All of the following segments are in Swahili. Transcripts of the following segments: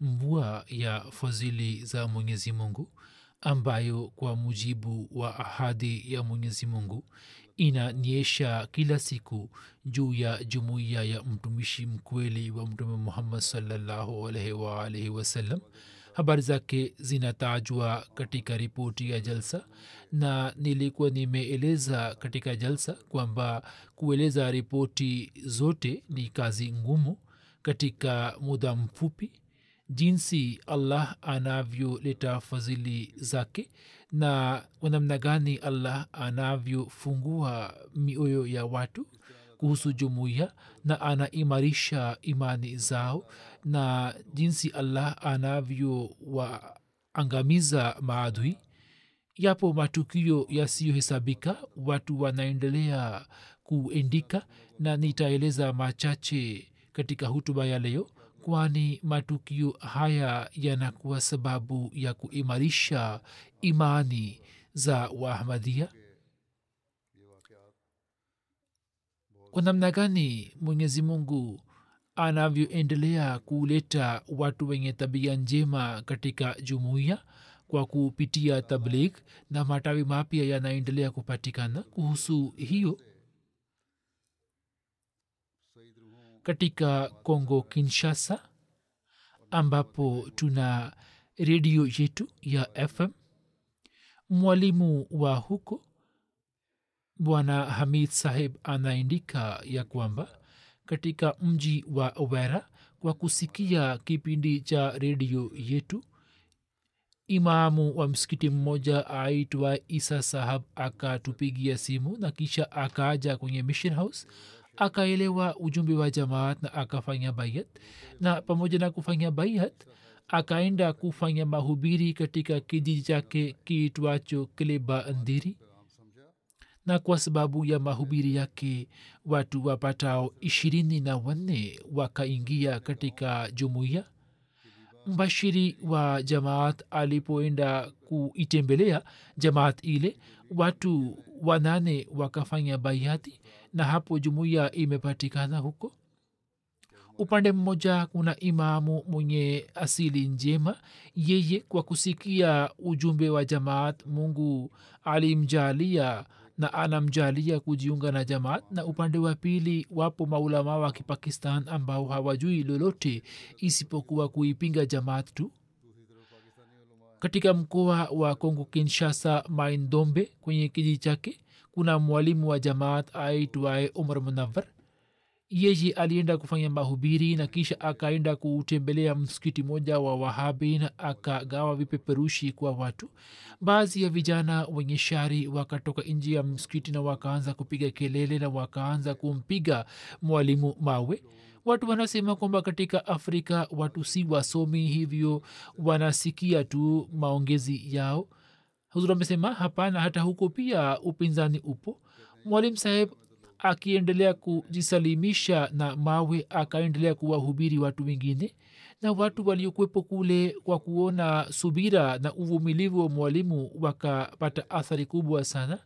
Mvua ya fadhili za mwenyezi mungu ambayo kwa mujibu wa ahadi ya mwenyezi mungu inanyesha kila siku juu ya jumuiya ya mtumishi mkweli wa mtume muhammad salllahu alaihi waalaihi wasallam habari zake zinatajwa katika ripoti ya jalsa na nilikuwa nimeeleza katika jalsa kwamba kueleza ripoti zote ni kazi ngumu. Katika muda mfupi jinsi allah anavyoleta fadhili zake na kwa namna gani allah anavyofungua mioyo ya watu kuhusu jumuiya na anaimarisha imani zao na jinsi allah anavyowaangamiza maadui. Yapo matukio yasiyohesabika watu wanaendelea kuendika na nitaeleza machache katika hutuba ya leo kwani matukio haya yanakuwa sababu ya kuimarisha imani za waahmadia kwa namna gani mwenyezi mungu anavyoendelea kuleta watu wenye tabia njema katika jumuiya kwa kupitia tabligh na matawi mapya yanaendelea kupatikana? Kuhusu hiyo katika kongo kinshasa ambapo tuna redio yetu ya fm mwalimu wa huko bwana hamid saheb anaandika ya kwamba katika mji wa wera kwa kusikia kipindi cha redio yetu imamu wa msikiti mmoja aitwa isa sahab akatupigia simu na kisha akaaja kwenye mission house akaelewa ujumbe wa jamaat na akafanya baiat na pamoja na kufanya baiat akaenda kufanya mahubiri katika kijiji chake kiitwacho kileba ndiri. Na kwa sababu ya mahubiri yake watu wapatao ishirini na wanne wakaingia katika jumuiya. Mbashiri wa jamaat alipoenda kuitembelea jamaat ile watu wanane wakafanya baiati na hapo jumuiya imepatikana huko. Upande mmoja kuna imamu mwenye asili njema yeye kwa kusikia ujumbe wa jamaat mungu alimjalia na anamjalia kujiunga na jamaat. Na upande wa pili wapo maulama wa kipakistan ambao hawajui lolote isipokuwa kuipinga jamaat tu katika mkoa wa kongo kinshasa maindombe kwenye kijiji chake kuna mwalimu wa jamaat aitwaye umar munawar yeye alienda kufanya mahubiri na kisha akaenda kutembelea msikiti moja wa wahabi na akagawa vipeperushi kwa watu. Baadhi ya vijana wenye shari wakatoka nje ya msikiti na wakaanza kupiga kelele na wakaanza kumpiga mwalimu mawe watu wanasema kwamba katika afrika watu si wasomi hivyo wanasikia tu maongezi yao. Huzur amesema hapana hata huko pia upinzani upo. Mwalimu saheb akiendelea kujisalimisha na mawe akaendelea kuwahubiri watu wengine na watu waliokuwepo kule kwa kuona subira na uvumilivu wa mwalimu wakapata athari kubwa sana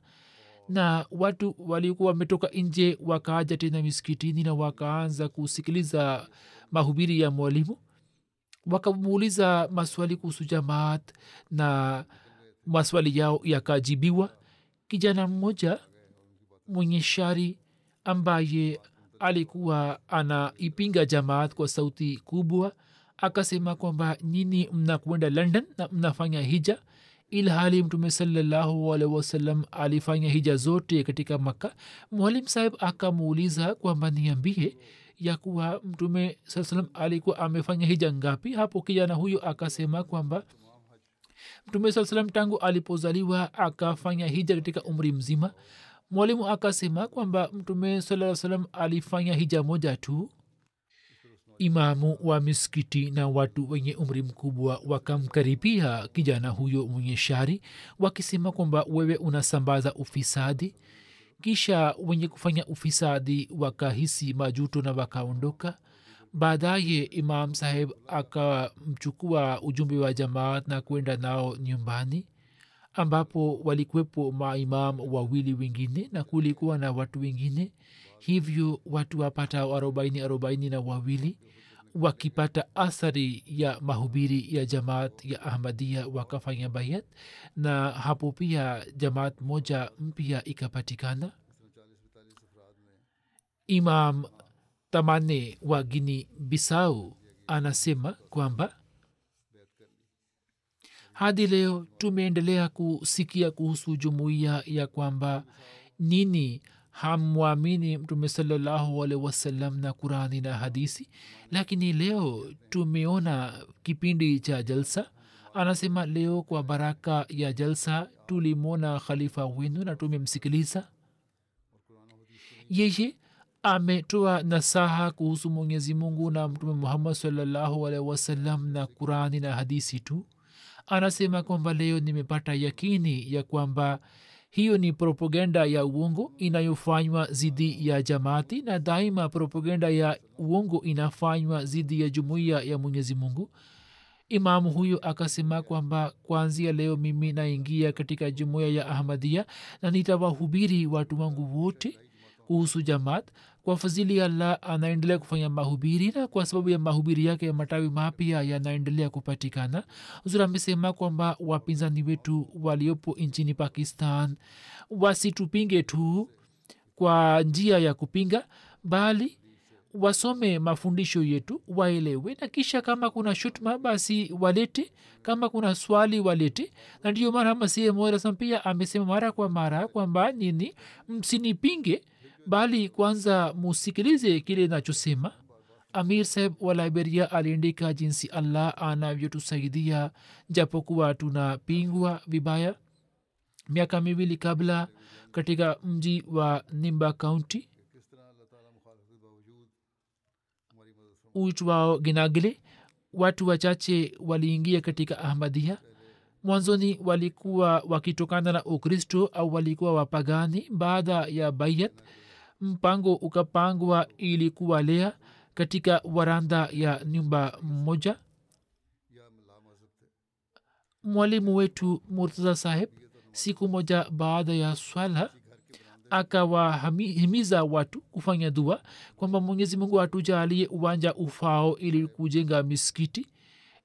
na watu walikuwa wametoka nje wakaaja tena miskitini na wakaanza kusikiliza mahubiri ya mwalimu. Wakamuuliza maswali kuhusu jamaat na maswali yao yakajibiwa. Kijana mmoja mwenye shari ambaye alikuwa anaipinga jamaat kwa sauti kubwa akasema kwamba nyini mnakwenda london na mnafanya hija ilhali mtume salallahu wasallam alifanya hija zote katika makka. Mwalim sahib akamuuliza kwamba niambie ya kuwa mtume saa salam alikuwa amefanya hija ngapi? Hapo kijana huyo akasema kwamba mtume saa salam tangu alipozaliwa akafanya hija katika umri mzima. Mwalimu akasema kwamba mtume saa salam alifanya hija moja tu imamu wa miskiti na watu wenye umri mkubwa wakamkaribia kijana huyo mwenye shari wakisema kwamba wewe unasambaza ufisadi. Kisha wenye kufanya ufisadi wakahisi majuto na wakaondoka. Baadaye imam saheb akamchukua ujumbe wa jamaat na kwenda nao nyumbani ambapo walikuwepo maimam wawili wengine na kulikuwa na watu wengine hivyo watu wapata arobaini arobaini na wawili wakipata athari ya mahubiri ya jamaat ya ahmadia wakafanya bayat na hapo pia jamaat moja mpya ikapatikana. Imam tamane wa gini bisau anasema kwamba hadi leo tumeendelea kusikia kuhusu jumuiya ya kwamba nini hamwamini mtume salallahu alehi wasallam na qurani na hadisi. Lakini leo tumeona kipindi cha jalsa. Anasema leo kwa baraka ya jalsa tulimwona khalifa wenu na tumemsikiliza. Yeye ametoa nasaha kuhusu mwenyezi mungu na mtume muhammad salallahu alehi wasallam na qurani na hadisi tu. Anasema kwamba leo nimepata yakini ya kwamba hiyo ni propaganda ya uongo inayofanywa zidi ya jamaati na daima propaganda ya uongo inafanywa zidi ya jumuiya ya mwenyezi mungu. Imamu huyo akasema kwamba kwanzia leo mimi naingia katika jumuiya ya ahmadia na nitawahubiri watu wangu wote kuhusu jamaat kwa fadhili ya allah anaendelea kufanya mahubiri na kwa sababu ya mahubiri yake matawi mapya yanaendelea kupatikana. Huzur amesema kwamba wapinzani wetu waliopo nchini pakistan wasitupinge tu kwa njia ya kupinga bali wasome mafundisho yetu waelewe na kisha kama kuna shutma basi walete kama kuna swali walete. Na ndio maana masihi morasam pia amesema mara kwa mara kwamba nini msinipinge bali kwanza musikilize kile nachosema amir saheb wa liberia aliandika jinsi allah anavyotusaidia japokuwa tunapingwa vibaya. Miaka miwili kabla katika mji wa nimba kaunti uitwao ginagile watu wachache waliingia katika ahmadia mwanzoni walikuwa wakitokana na ukristo au walikuwa wapagani baada ya bayat mpango ukapangwa ili kuwalea katika waranda ya nyumba mmoja mwalimu wetu murtaza saheb siku moja baada ya swala akawahimiza watu kufanya dua kwamba mwenyezi mungu atujalie uwanja ufao ili kujenga miskiti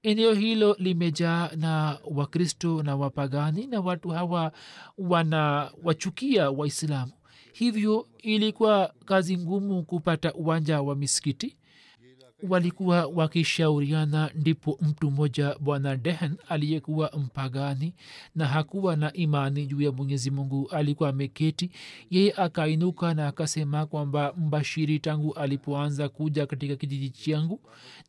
eneo hilo limejaa na wakristo na wapagani na watu hawa wana wachukia waislamu hivyo ilikuwa kazi ngumu kupata uwanja wa misikiti. Walikuwa wakishauriana ndipo mtu mmoja bwana dehen aliyekuwa mpagani na hakuwa na imani juu ya mwenyezi mungu alikuwa ameketi. Yeye akainuka na akasema kwamba mbashiri tangu alipoanza kuja katika kijiji changu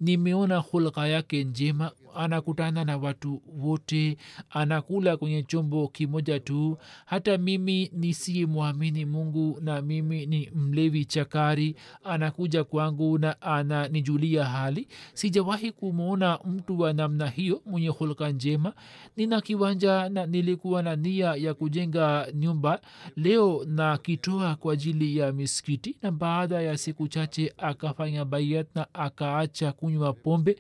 nimeona hulka yake njema anakutana na watu wote anakula kwenye chombo kimoja tu. Hata mimi nisiye mwamini mungu na mimi ni mlevi chakari anakuja kwangu na ananijulia hali. Sijawahi kumwona mtu wa namna hiyo mwenye hulka njema. Nina kiwanja na nilikuwa na nia ya kujenga nyumba. Leo na kitoa kwa ajili ya misikiti na baada ya siku chache akafanya bayat na akaacha kunywa pombe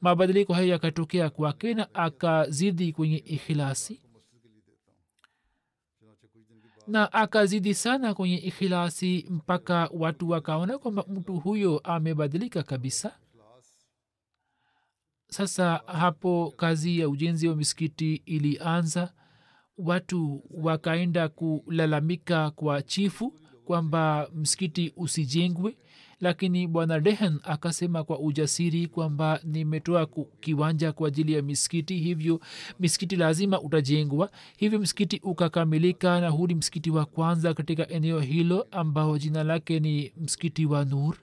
mabadiliko hayo yakatokea kwake na akazidi kwenye ikhilasi na akazidi sana kwenye ikhilasi mpaka watu wakaona kwamba mtu huyo amebadilika kabisa. Sasa hapo kazi ya ujenzi wa misikiti ilianza. Watu wakaenda kulalamika kwa chifu kwamba msikiti usijengwe lakini bwana dehen akasema kwa ujasiri kwamba nimetoa kiwanja kwa ajili ya misikiti hivyo misikiti lazima utajengwa. Hivyo msikiti ukakamilika na huu ni msikiti wa kwanza katika eneo hilo ambao jina lake ni msikiti wa nur.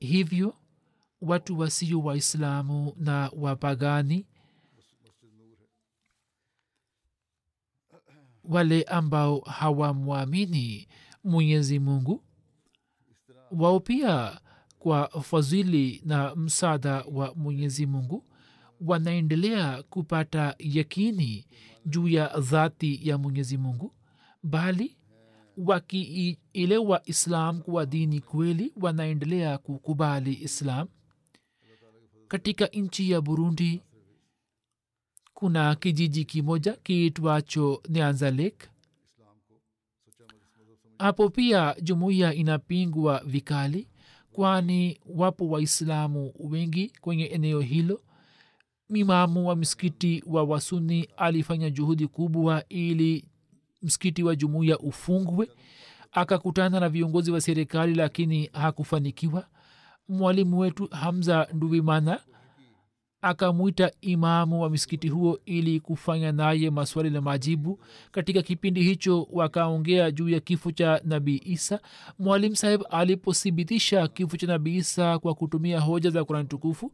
Hivyo watu wasio waislamu na wapagani wale ambao hawamwamini mwenyezi mungu wao pia kwa fadhili na msaada wa mwenyezi mungu wanaendelea kupata yakini juu ya dhati ya mwenyezi mungu bali wakiielewa islam kuwa dini kweli wanaendelea kukubali islam. Katika nchi ya burundi kuna kijiji kimoja kiitwacho nyanza lake. Hapo pia jumuiya inapingwa vikali kwani wapo waislamu wengi kwenye eneo hilo. Mimamu wa msikiti wa wasuni alifanya juhudi kubwa ili msikiti wa jumuiya ufungwe. Akakutana na viongozi wa serikali lakini hakufanikiwa. Mwalimu wetu hamza nduwimana akamwita imamu wa msikiti huo ili kufanya naye maswali na majibu. Katika kipindi hicho wakaongea juu ya kifo cha nabii isa. Mwalimu saheb alipothibitisha kifo cha nabii isa kwa kutumia hoja za kurani tukufu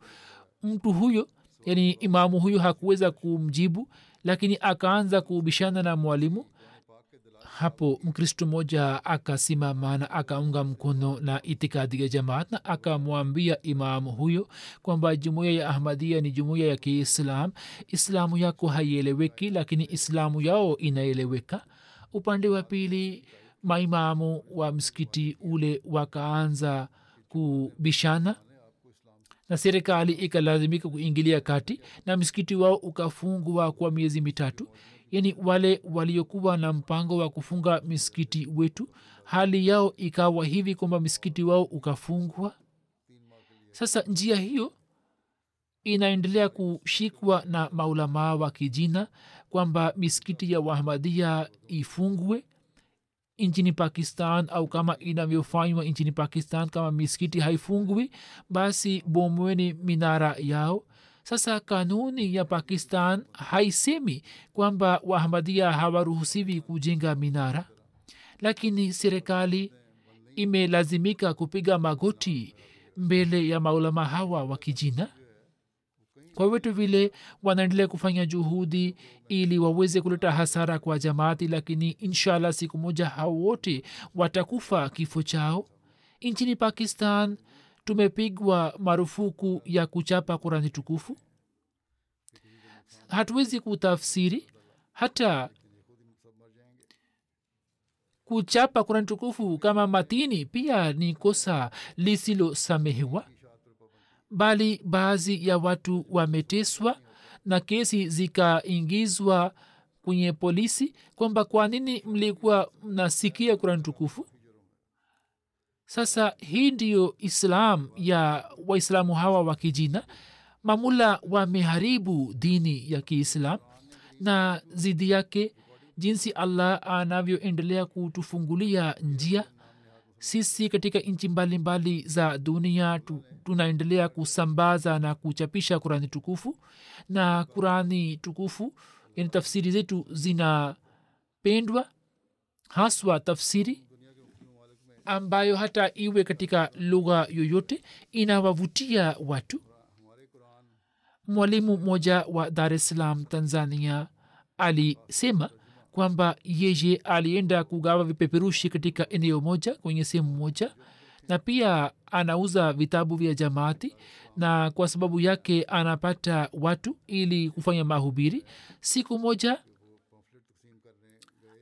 mtu huyo yani imamu huyo hakuweza kumjibu lakini akaanza kubishana na mwalimu hapo mkristo mmoja akasimama na akaunga mkono na itikadi ya jamaat na akamwambia imamu huyo kwamba jumuiya ya ahmadia ni jumuiya ya kiislam. Islamu yako haieleweki lakini islamu yao inaeleweka. Upande wa pili maimamu wa msikiti ule wakaanza kubishana na serikali ikalazimika kuingilia kati na msikiti wao ukafungwa kwa miezi mitatu yani wale waliokuwa na mpango wa kufunga misikiti wetu hali yao ikawa hivi kwamba misikiti wao ukafungwa. Sasa njia hiyo inaendelea kushikwa na maulamaa wa kijina kwamba misikiti ya wahmadia ifungwe nchini pakistan au kama inavyofanywa nchini pakistan kama misikiti haifungwi basi bomweni minara yao sasa kanuni ya pakistan haisemi kwamba wahamadia hawaruhusiwi kujenga minara. Lakini serikali imelazimika kupiga magoti mbele ya maulama hawa wa kijina. Kwa vitu vile wanaendelea kufanya juhudi ili waweze kuleta hasara kwa jamaati lakini inshallah siku moja hao wote watakufa kifo chao. Nchini pakistan tumepigwa marufuku ya kuchapa kurani tukufu? Hatuwezi kutafsiri hata kuchapa kurani tukufu kama matini pia ni kosa lisilosamehewa bali baadhi ya watu wameteswa na kesi zikaingizwa kwenye polisi kwamba kwa nini mlikuwa mnasikia kurani tukufu sasa hii ndiyo islam ya waislamu hawa wa kijina. Mamula wameharibu dini ya kiislam na zidi yake jinsi allah anavyoendelea kutufungulia njia. Sisi katika nchi mbalimbali za dunia tu, tunaendelea kusambaza na kuchapisha kurani tukufu na kurani tukufu yani tafsiri zetu zinapendwa haswa tafsiri ambayo hata iwe katika lugha yoyote inawavutia watu. Mwalimu mmoja wa dar es salaam tanzania alisema kwamba yeye alienda kugawa vipeperushi katika eneo moja kwenye sehemu moja na pia anauza vitabu vya jamaati na kwa sababu yake anapata watu ili kufanya mahubiri. Siku moja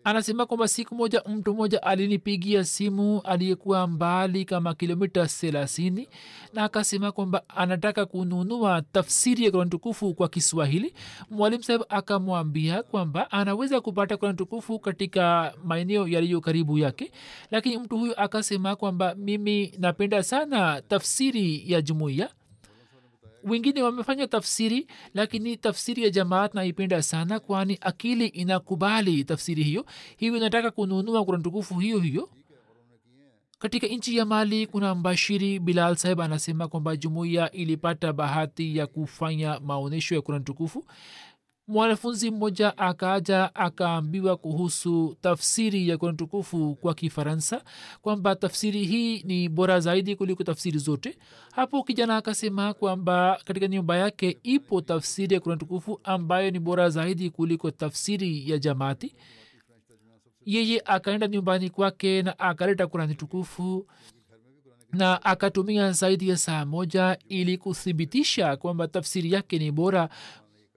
anasema kwamba siku moja mtu mmoja alinipigia simu aliyekuwa mbali kama kilomita thelathini na akasema kwamba anataka kununua tafsiri ya kurani tukufu kwa kiswahili. Mwalimu saheb akamwambia kwamba anaweza kupata kurani tukufu katika maeneo yaliyo karibu yake lakini mtu huyu akasema kwamba mimi napenda sana tafsiri ya jumuiya wengine wamefanya tafsiri lakini tafsiri ya jamaat naipenda sana kwani akili inakubali tafsiri hiyo. Hivyo nataka kununua kurani tukufu hiyo hiyo. Katika nchi ya mali kuna mbashiri bilal saheb anasema kwamba jumuiya ilipata bahati ya kufanya maonyesho ya kurani tukufu mwanafunzi mmoja akaja akaambiwa kuhusu tafsiri ya kurani tukufu kwa kifaransa kwamba tafsiri hii ni bora zaidi kuliko tafsiri zote. Hapo kijana akasema kwamba katika nyumba yake ipo tafsiri ya kurani tukufu ambayo ni bora zaidi kuliko tafsiri ya jamaati. Yeye akaenda nyumbani kwake na akaleta kurani tukufu na akatumia zaidi ya saa moja ili kuthibitisha kwamba tafsiri yake ni bora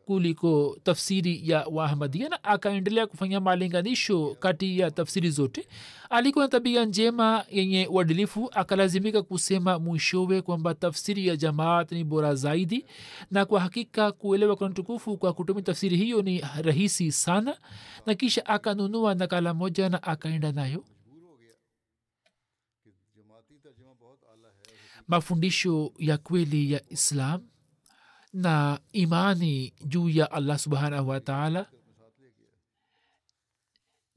kuliko tafsiri ya waahmadia. Na akaendelea kufanya malinganisho kati ya tafsiri zote. Alikuwa na tabia njema yenye uadilifu akalazimika kusema mwishowe kwamba tafsiri ya jamaat ni bora zaidi. Na kwa hakika kuelewa kurani tukufu kwa kutumia tafsiri hiyo ni rahisi sana. Na kisha akanunua nakala moja na akaenda nayo. Mafundisho ya kweli ya islam na imani juu ya allah subhanahu wataala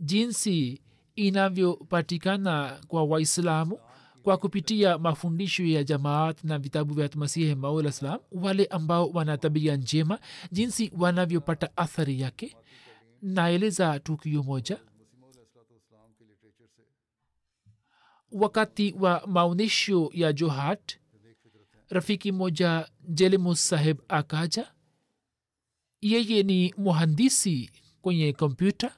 jinsi inavyopatikana kwa waislamu kwa kupitia mafundisho ya jamaat na vitabu vya masihi maula salam wale ambao wana tabia njema jinsi wanavyopata athari yake? Naeleza tukio moja. Wakati wa maonyesho ya johat rafiki moja jelimus saheb akaja. Yeye ni muhandisi kwenye kompyuta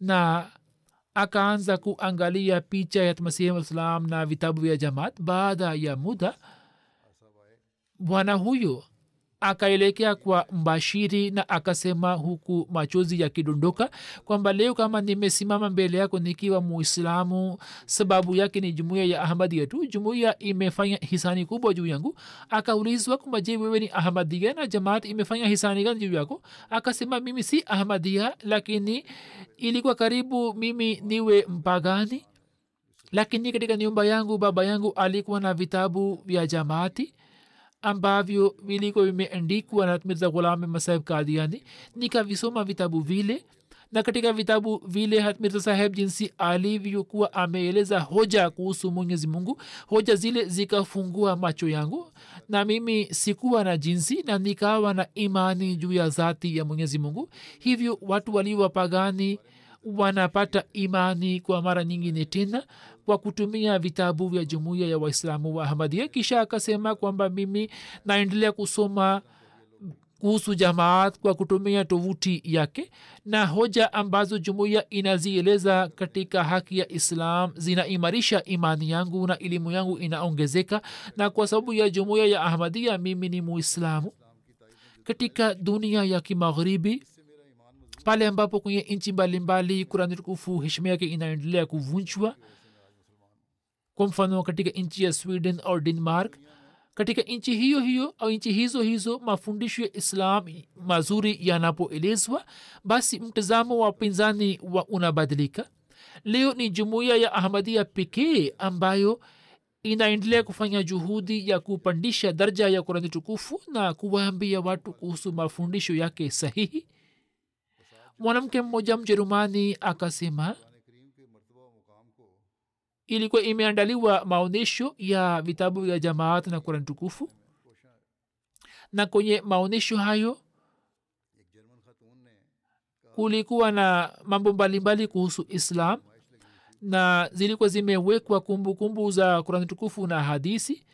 na akaanza kuangalia picha ya masihi salam na vitabu vya jamaat baada ya muda. Bwana huyo akaelekea kwa mbashiri na akasema huku machozi yakidondoka kwamba leo kama nimesimama mbele yako nikiwa muislamu sababu yake ni jumuiya ya ahmadia tu jumuiya imefanya hisani kubwa juu yangu. Akaulizwa kwamba je wewe ni ahmadia na jamaat imefanya hisani gani juu yako? Akasema mimi si ahmadia lakini ilikuwa karibu mimi niwe mpagani. Lakini katika nyumba yangu baba yangu alikuwa na vitabu vya jamaati ambavyo vilikuwa vimeandikwa na mirza ghulam masahib kadiani nikavisoma vitabu vile. Na katika vitabu vile hatmirza saheb jinsi alivyokuwa ameeleza hoja kuhusu mwenyezi mungu hoja zile zikafungua macho yangu na mimi sikuwa na jinsi na nikawa na imani juu ya zati ya mwenyezi mungu. Hivyo watu waliwapagani wanapata imani kwa mara nyingine tena kwa kutumia vitabu vya jumuiya ya waislamu wa ahmadia kisha akasema kwamba mimi naendelea kusoma kuhusu jamaat kwa kutumia tovuti yake na hoja ambazo jumuiya inazieleza katika haki ya islam zinaimarisha imani yangu na elimu yangu inaongezeka. Na kwa sababu ya jumuiya ya ahmadia mimi ni muislamu. Katika dunia ya kimagharibi pale ambapo kwenye nchi mbalimbali kurani tukufu heshima yake inaendelea kuvunjwa kwa mfano katika nchi ya sweden au denmark katika nchi hiyo hiyo au nchi hizo hizo mafundisho ya islam mazuri yanapoelezwa basi mtazamo wa pinzani wa unabadilika. Leo ni jumuiya ya ahmadia pekee ambayo inaendelea kufanya juhudi ya kupandisha daraja ya kurani tukufu na kuwaambia watu kuhusu mafundisho yake sahihi. Mwanamke mmoja mjerumani akasema ilikuwa imeandaliwa maonyesho ya vitabu vya jamaat na kurani tukufu. Na kwenye maonyesho hayo kulikuwa na mambo mbalimbali kuhusu islam na zilikuwa zimewekwa kumbukumbu za kurani tukufu na hadisi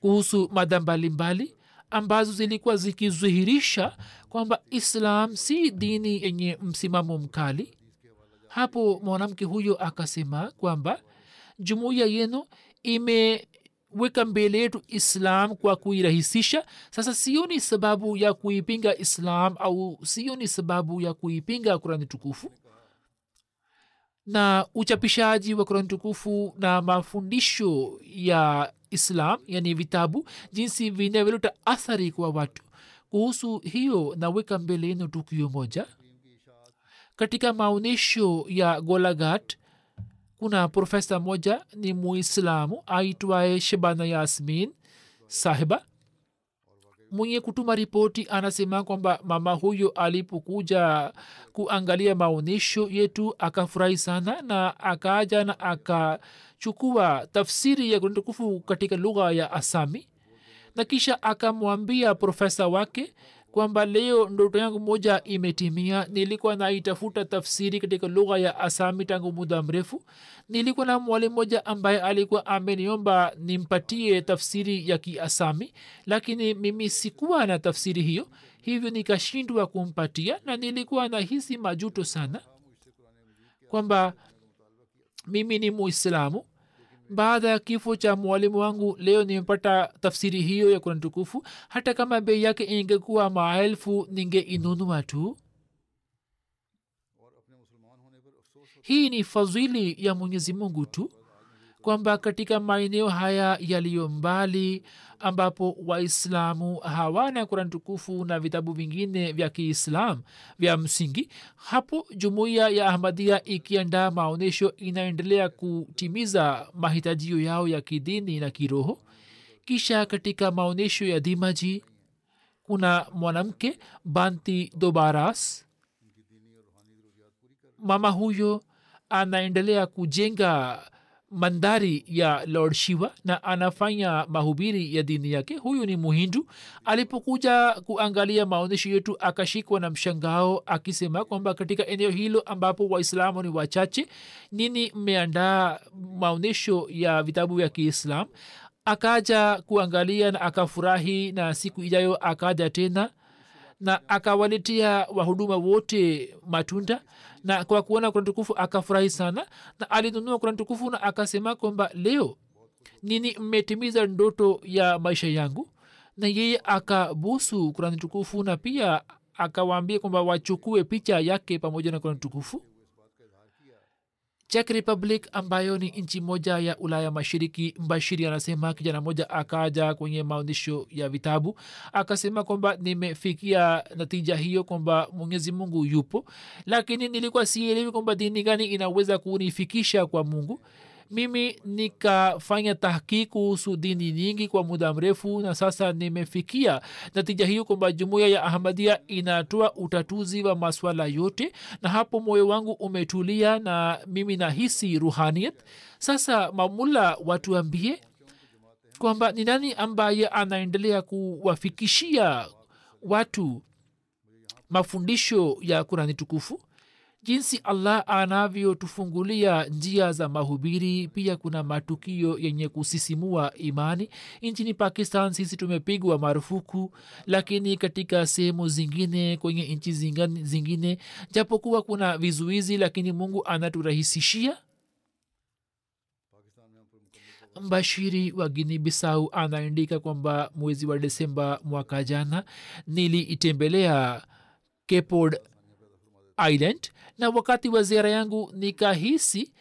kuhusu mada mbalimbali ambazo zilikuwa zikizihirisha kwamba islam si dini yenye msimamo mkali hapo mwanamke huyo akasema kwamba jumuiya yenu imeweka mbele yetu islam kwa kuirahisisha. Sasa sioni sababu ya kuipinga islam au sioni sababu ya kuipinga kurani tukufu. Na uchapishaji wa kurani tukufu na mafundisho ya islam yani vitabu jinsi vinavyoleta athari kwa watu. Kuhusu hiyo naweka mbele yenu tukio moja katika maonyesho ya golagat kuna profesa moja ni muislamu aitwaye shebana yasmin sahiba mwenye kutuma ripoti anasema kwamba mama huyo alipokuja kuangalia maonyesho yetu akafurahi sana na akaja na akachukua tafsiri ya kurani katika lugha ya asami na kisha akamwambia profesa wake kwamba leo ndoto yangu moja imetimia. Nilikuwa naitafuta tafsiri katika lugha ya asami tangu muda mrefu. Nilikuwa na mwalimu moja ambaye alikuwa ameniomba nimpatie tafsiri ya kiasami lakini mimi sikuwa na tafsiri hiyo. Hivyo nikashindwa kumpatia na nilikuwa nahisi majuto sana kwamba mimi ni muislamu baada ya kifo cha mwalimu wangu leo nimepata tafsiri hiyo ya kurani tukufu. Hata kama bei yake ingekuwa maelfu ningeinunua tu. Hii ni fadhili ya mwenyezi mungu tu kwamba katika maeneo haya yaliyo mbali ambapo waislamu hawana kurani tukufu na vitabu vingine vya kiislam vya msingi hapo jumuiya ya ahmadia ikiandaa maonyesho inaendelea kutimiza mahitajio yao ya kidini na kiroho. Kisha katika maonyesho ya dhimaji kuna mwanamke banti dobaras. Mama huyo anaendelea kujenga mandhari ya lord shiva na anafanya mahubiri ya dini yake. Huyu ni muhindu. Alipokuja kuangalia maonyesho yetu akashikwa na mshangao akisema kwamba katika eneo hilo ambapo waislamu ni wachache nini mmeandaa maonyesho ya vitabu vya kiislam akaja kuangalia na akafurahi na siku ijayo akaja tena na akawaletea wahuduma wote matunda na kwa kuona kurani tukufu akafurahi sana na alinunua kurani tukufu na akasema kwamba leo nini mmetimiza ndoto ya maisha yangu? Na yeye akabusu kurani tukufu na pia akawaambia kwamba wachukue picha yake pamoja na kurani tukufu czech republic ambayo ni nchi moja ya ulaya mashiriki mbashiri anasema kijana moja akaja kwenye maonyesho ya vitabu akasema kwamba nimefikia natija hiyo kwamba mwenyezi mungu yupo lakini nilikuwa sielewi kwamba dini gani inaweza kunifikisha kwa mungu mimi nikafanya tahkii kuhusu dini nyingi kwa muda mrefu na sasa nimefikia natija hiyo kwamba jumuiya ya ahmadia inatoa utatuzi wa maswala yote na hapo moyo wangu umetulia na mimi nahisi ruhaniyat. Sasa mamula watuambie kwamba ni nani ambaye anaendelea kuwafikishia watu mafundisho ya kurani tukufu jinsi allah anavyotufungulia njia za mahubiri pia kuna matukio yenye kusisimua imani. Nchini pakistan sisi tumepigwa marufuku lakini katika sehemu zingine kwenye nchi zingine japokuwa kuna vizuizi lakini mungu anaturahisishia. Mbashiri wa gini bisau anaandika kwamba mwezi wa desemba mwaka jana niliitembelea capod island na wakati wa ziara yangu nikahisi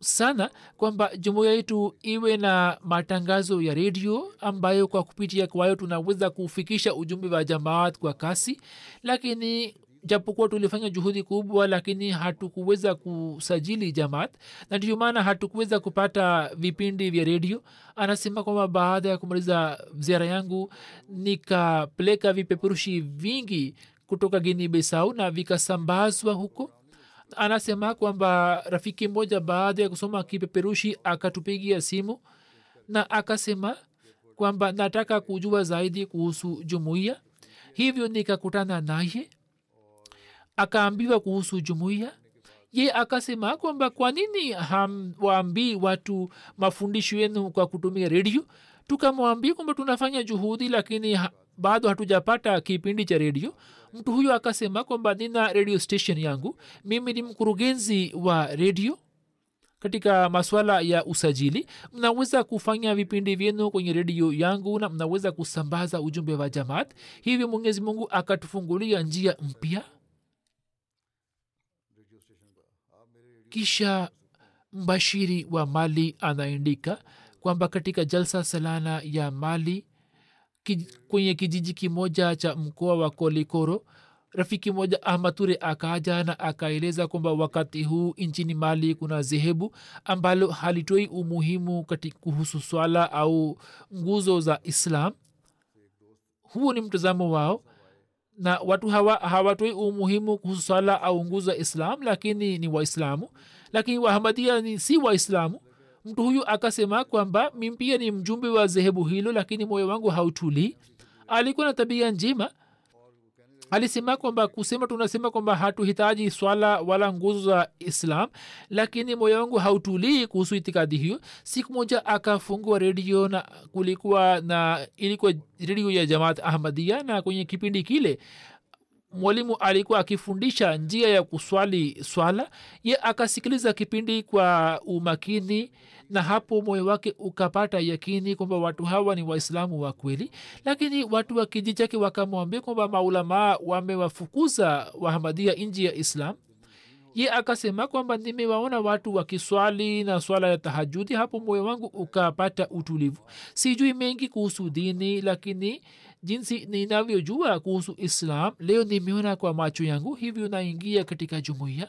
sana kwamba jumuiya yetu iwe na matangazo ya redio ambayo kwa kupitia kwayo tunaweza kufikisha ujumbe wa jamaat kwa kasi lakini japokuwa tulifanya juhudi kubwa lakini hatukuweza kusajili jamaat na ndio maana hatukuweza kupata vipindi vya redio. Anasema kwamba baada ya kumaliza ziara yangu nikapeleka vipeperushi vingi kutoka gini bisau na vikasambazwa huko. Anasema kwamba rafiki mmoja baada ya kusoma kipeperushi akatupigia simu na akasema kwamba nataka kujua zaidi kuhusu jumuiya. Hivyo nikakutana naye akaambiwa kuhusu jumuiya. Ye akasema kwamba kwa nini hamwaambii watu mafundisho yenu kwa kutumia redio? Tukamwambia kwamba tunafanya juhudi lakini ha, bado hatujapata kipindi cha redio mtu huyo akasema kwamba nina radio station yangu. Mimi ni mkurugenzi wa redio katika maswala ya usajili. Mnaweza kufanya vipindi vyenu kwenye redio yangu na mnaweza kusambaza ujumbe wa jamaat. Hivyo mwenyezi mungu akatufungulia njia mpya. Kisha mbashiri wa mali anaandika kwamba katika jalsa salana ya mali kwenye kijiji kimoja cha mkoa wa kolikoro rafiki moja ahmature akaja na akaeleza kwamba wakati huu nchini mali kuna zehebu ambalo halitoi umuhimu kati kuhusu swala au nguzo za islam. Huu ni mtazamo wao na watu hawa hawatoi umuhimu kuhusu swala au nguzo za islam lakini ni waislamu. Lakini wahamadia ni si waislamu mtu huyu akasema kwamba mimi pia ni mjumbe wa zehebu hilo lakini moyo wangu hautulii. Alikuwa na tabia njema. Alisema kwamba kusema tunasema kwamba hatuhitaji swala wala nguzo za islam lakini moyo wangu hautulii kuhusu itikadi hiyo. Siku moja akafungua redio na kulikuwa na ilikuwa redio ya jamaat ahmadia na kwenye kipindi kile mwalimu alikuwa akifundisha njia ya kuswali swala ye akasikiliza kipindi kwa umakini na hapo moyo wake ukapata yakini kwamba watu hawa ni waislamu wa kweli. Lakini watu wa kijiji chake wakamwambia kwamba maulamaa wamewafukuza wahamadia nji ya islam. Ye akasema kwamba nimewaona watu wakiswali na swala ya tahajudi hapo moyo wangu ukapata utulivu. Sijui mengi kuhusu dini lakini jinsi ninavyojua kuhusu islam leo nimeona kwa macho yangu hivyo naingia katika jumuiya.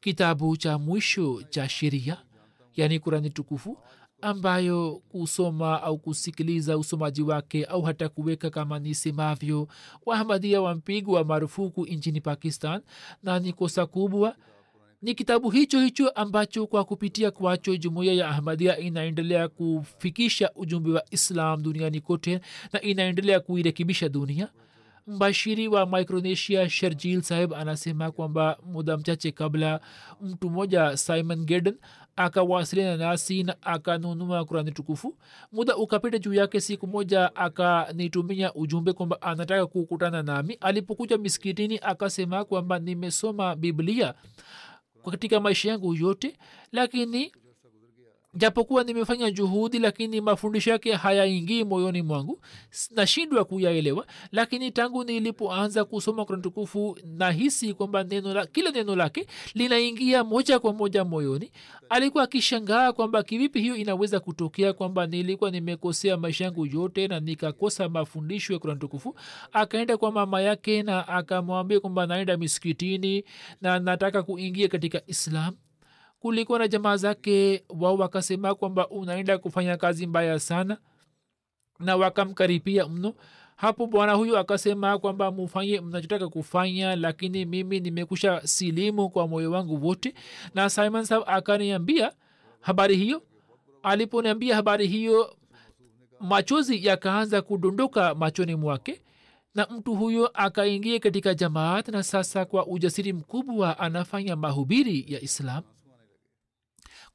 Kitabu cha mwisho cha sheria yani kurani tukufu ambayo kusoma au kusikiliza usomaji wake au hata kuweka kama nisemavyo wahamadia wampigwa marufuku nchini pakistan na ni kosa kubwa ni kitabu hicho hicho ambacho kwa kupitia kwacho jumuiya ya ahmadia inaendelea kufikisha ujumbe wa islam duniani kote na inaendelea kuirekebisha dunia. Mbashiri wa micronesia sherjil saheb anasema kwamba muda mchache kabla mtu mmoja simon geden akawasiliana nasi na akanunua kurani tukufu muda ukapita juu yake siku moja akanitumia ujumbe kwamba anataka kukutana nami. Alipokuja miskitini akasema kwamba nimesoma biblia katika maisha yangu yote lakini japokuwa nimefanya juhudi lakini mafundisho yake hayaingii moyoni mwangu. Nashindwa kuyaelewa lakini tangu nilipoanza kusoma kurani tukufu nahisi kwamba kila neno lake linaingia moja kwa moja moyoni. Alikuwa akishangaa kwamba kivipi hiyo inaweza kutokea kwamba nilikuwa nimekosea maisha yangu yote na nikakosa mafundisho ya kurani tukufu. Akaenda kwa mama yake na akamwambia kwamba naenda miskitini na nataka kuingia katika islam kulikuwa na jamaa zake wao wakasema kwamba unaenda kufanya kazi mbaya sana na wakamkaripia mno. Hapo bwana huyu akasema kwamba mufanye mnachotaka kufanya lakini mimi nimekusha silimu kwa moyo wangu wote. Na simon sab akaniambia habari hiyo. Aliponiambia habari hiyo machozi yakaanza kudondoka machoni mwake na mtu huyo akaingia katika jamaat na sasa kwa ujasiri mkubwa anafanya mahubiri ya islam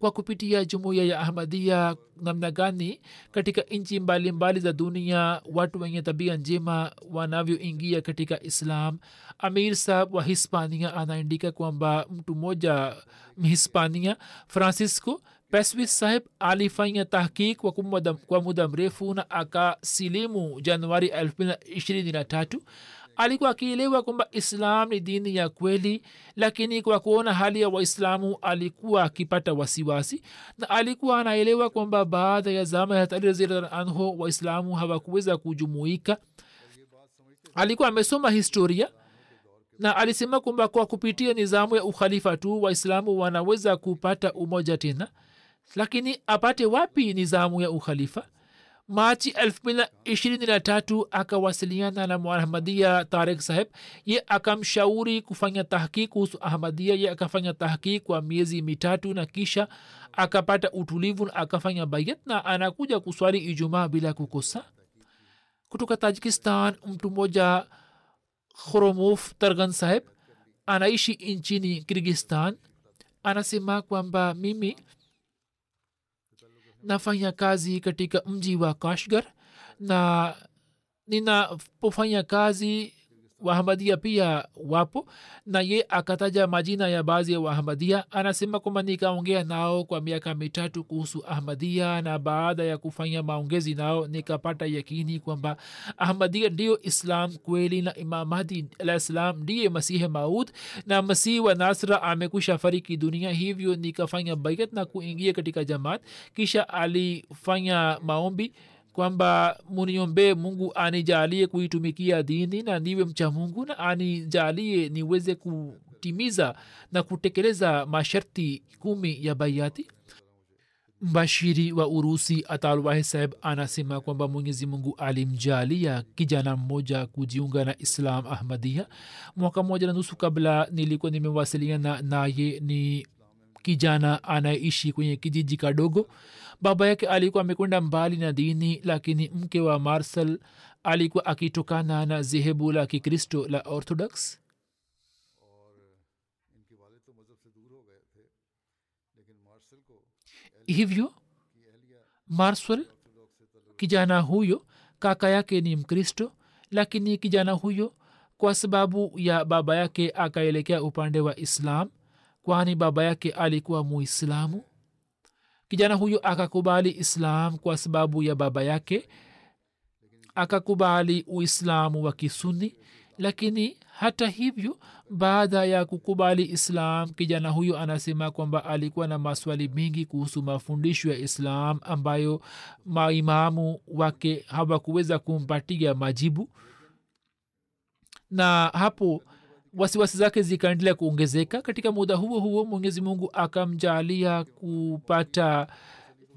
kwa kupitia jumuiya ya ahmadia namna gani katika nchi mbalimbali za dunia watu wenye tabia njema wanavyoingia katika islam. Amir sahab wa hispania anaandika kwamba mtu mmoja mhispania francisco peswis saheb alifanya tahkik kwa muda mrefu na akasilimu januari 223 alikuwa akielewa kwamba islam ni dini ya kweli lakini kwa kuona hali ya waislamu alikuwa akipata wasiwasi na alikuwa anaelewa kwamba baada ya zama ya anhu waislamu hawakuweza kujumuika. Alikuwa amesoma historia na alisema kwamba kwa kupitia nizamu ya ukhalifa tu waislamu wanaweza kupata umoja tena lakini apate wapi nizamu ya ukhalifa machi 223 akawasiliana na muahmadia tarik saheb ye akamshauri kufanya tahkik kuhusu ahmadia ye akafanya tahkik kwa miezi mitatu na kisha akapata utulivu na akafanya bayat na anakuja kuswali ijumaa bila kukosa. Kutoka tajikistan mtu mmoja khoromuf targan saheb anaishi nchini kirgistan. Anasema kwamba mimi nafanya kazi katika mji wa kashgar na ninapofanya kazi wahamadia pia wapo na ye akataja majina ya baadhi ya wahamadia. Anasema kwamba nikaongea nao kwa miaka mitatu kuhusu ahmadia na baada ya kufanya maongezi nao nikapata yakini kwamba ahmadia ndiyo islam kweli na imamadi alah salam ndiye masihe maud na masihi wa nasra amekwisha fariki dunia. Hivyo nikafanya baiat na kuingia katika jamaat. Kisha alifanya maombi kwamba muniombee mungu anijalie kuitumikia dini na niwe mcha mungu na anijalie niweze kutimiza na kutekeleza masharti kumi ya baiati mbashiri wa urusi atalwahi saheb anasema kwamba mwenyezi mungu alimjalia kijana mmoja kujiunga na islam ahmadia mwaka mmoja na nusu kabla nilikuwa nimewasiliana naye ni kijana anayeishi kwenye kijiji kadogo. Baba yake alikuwa amekwenda mbali na dini lakini mke wa marsel alikuwa akitokana na zehebu la kikristo la orthodox. Hivyo marsal kijana huyo kaka yake ni mkristo lakini kijana huyo kwa sababu ya baba yake akaelekea upande wa islam kwani baba yake alikuwa muislamu? Kijana huyo akakubali islam kwa sababu ya baba yake akakubali uislamu wa kisuni. Lakini hata hivyo baada ya kukubali islam kijana huyo anasema kwamba alikuwa na maswali mengi kuhusu mafundisho ya islam ambayo maimamu wake hawakuweza kumpatia majibu. Na hapo wasiwasi zake zikaendelea kuongezeka. Katika muda huo huo mwenyezi mungu akamjaalia kupata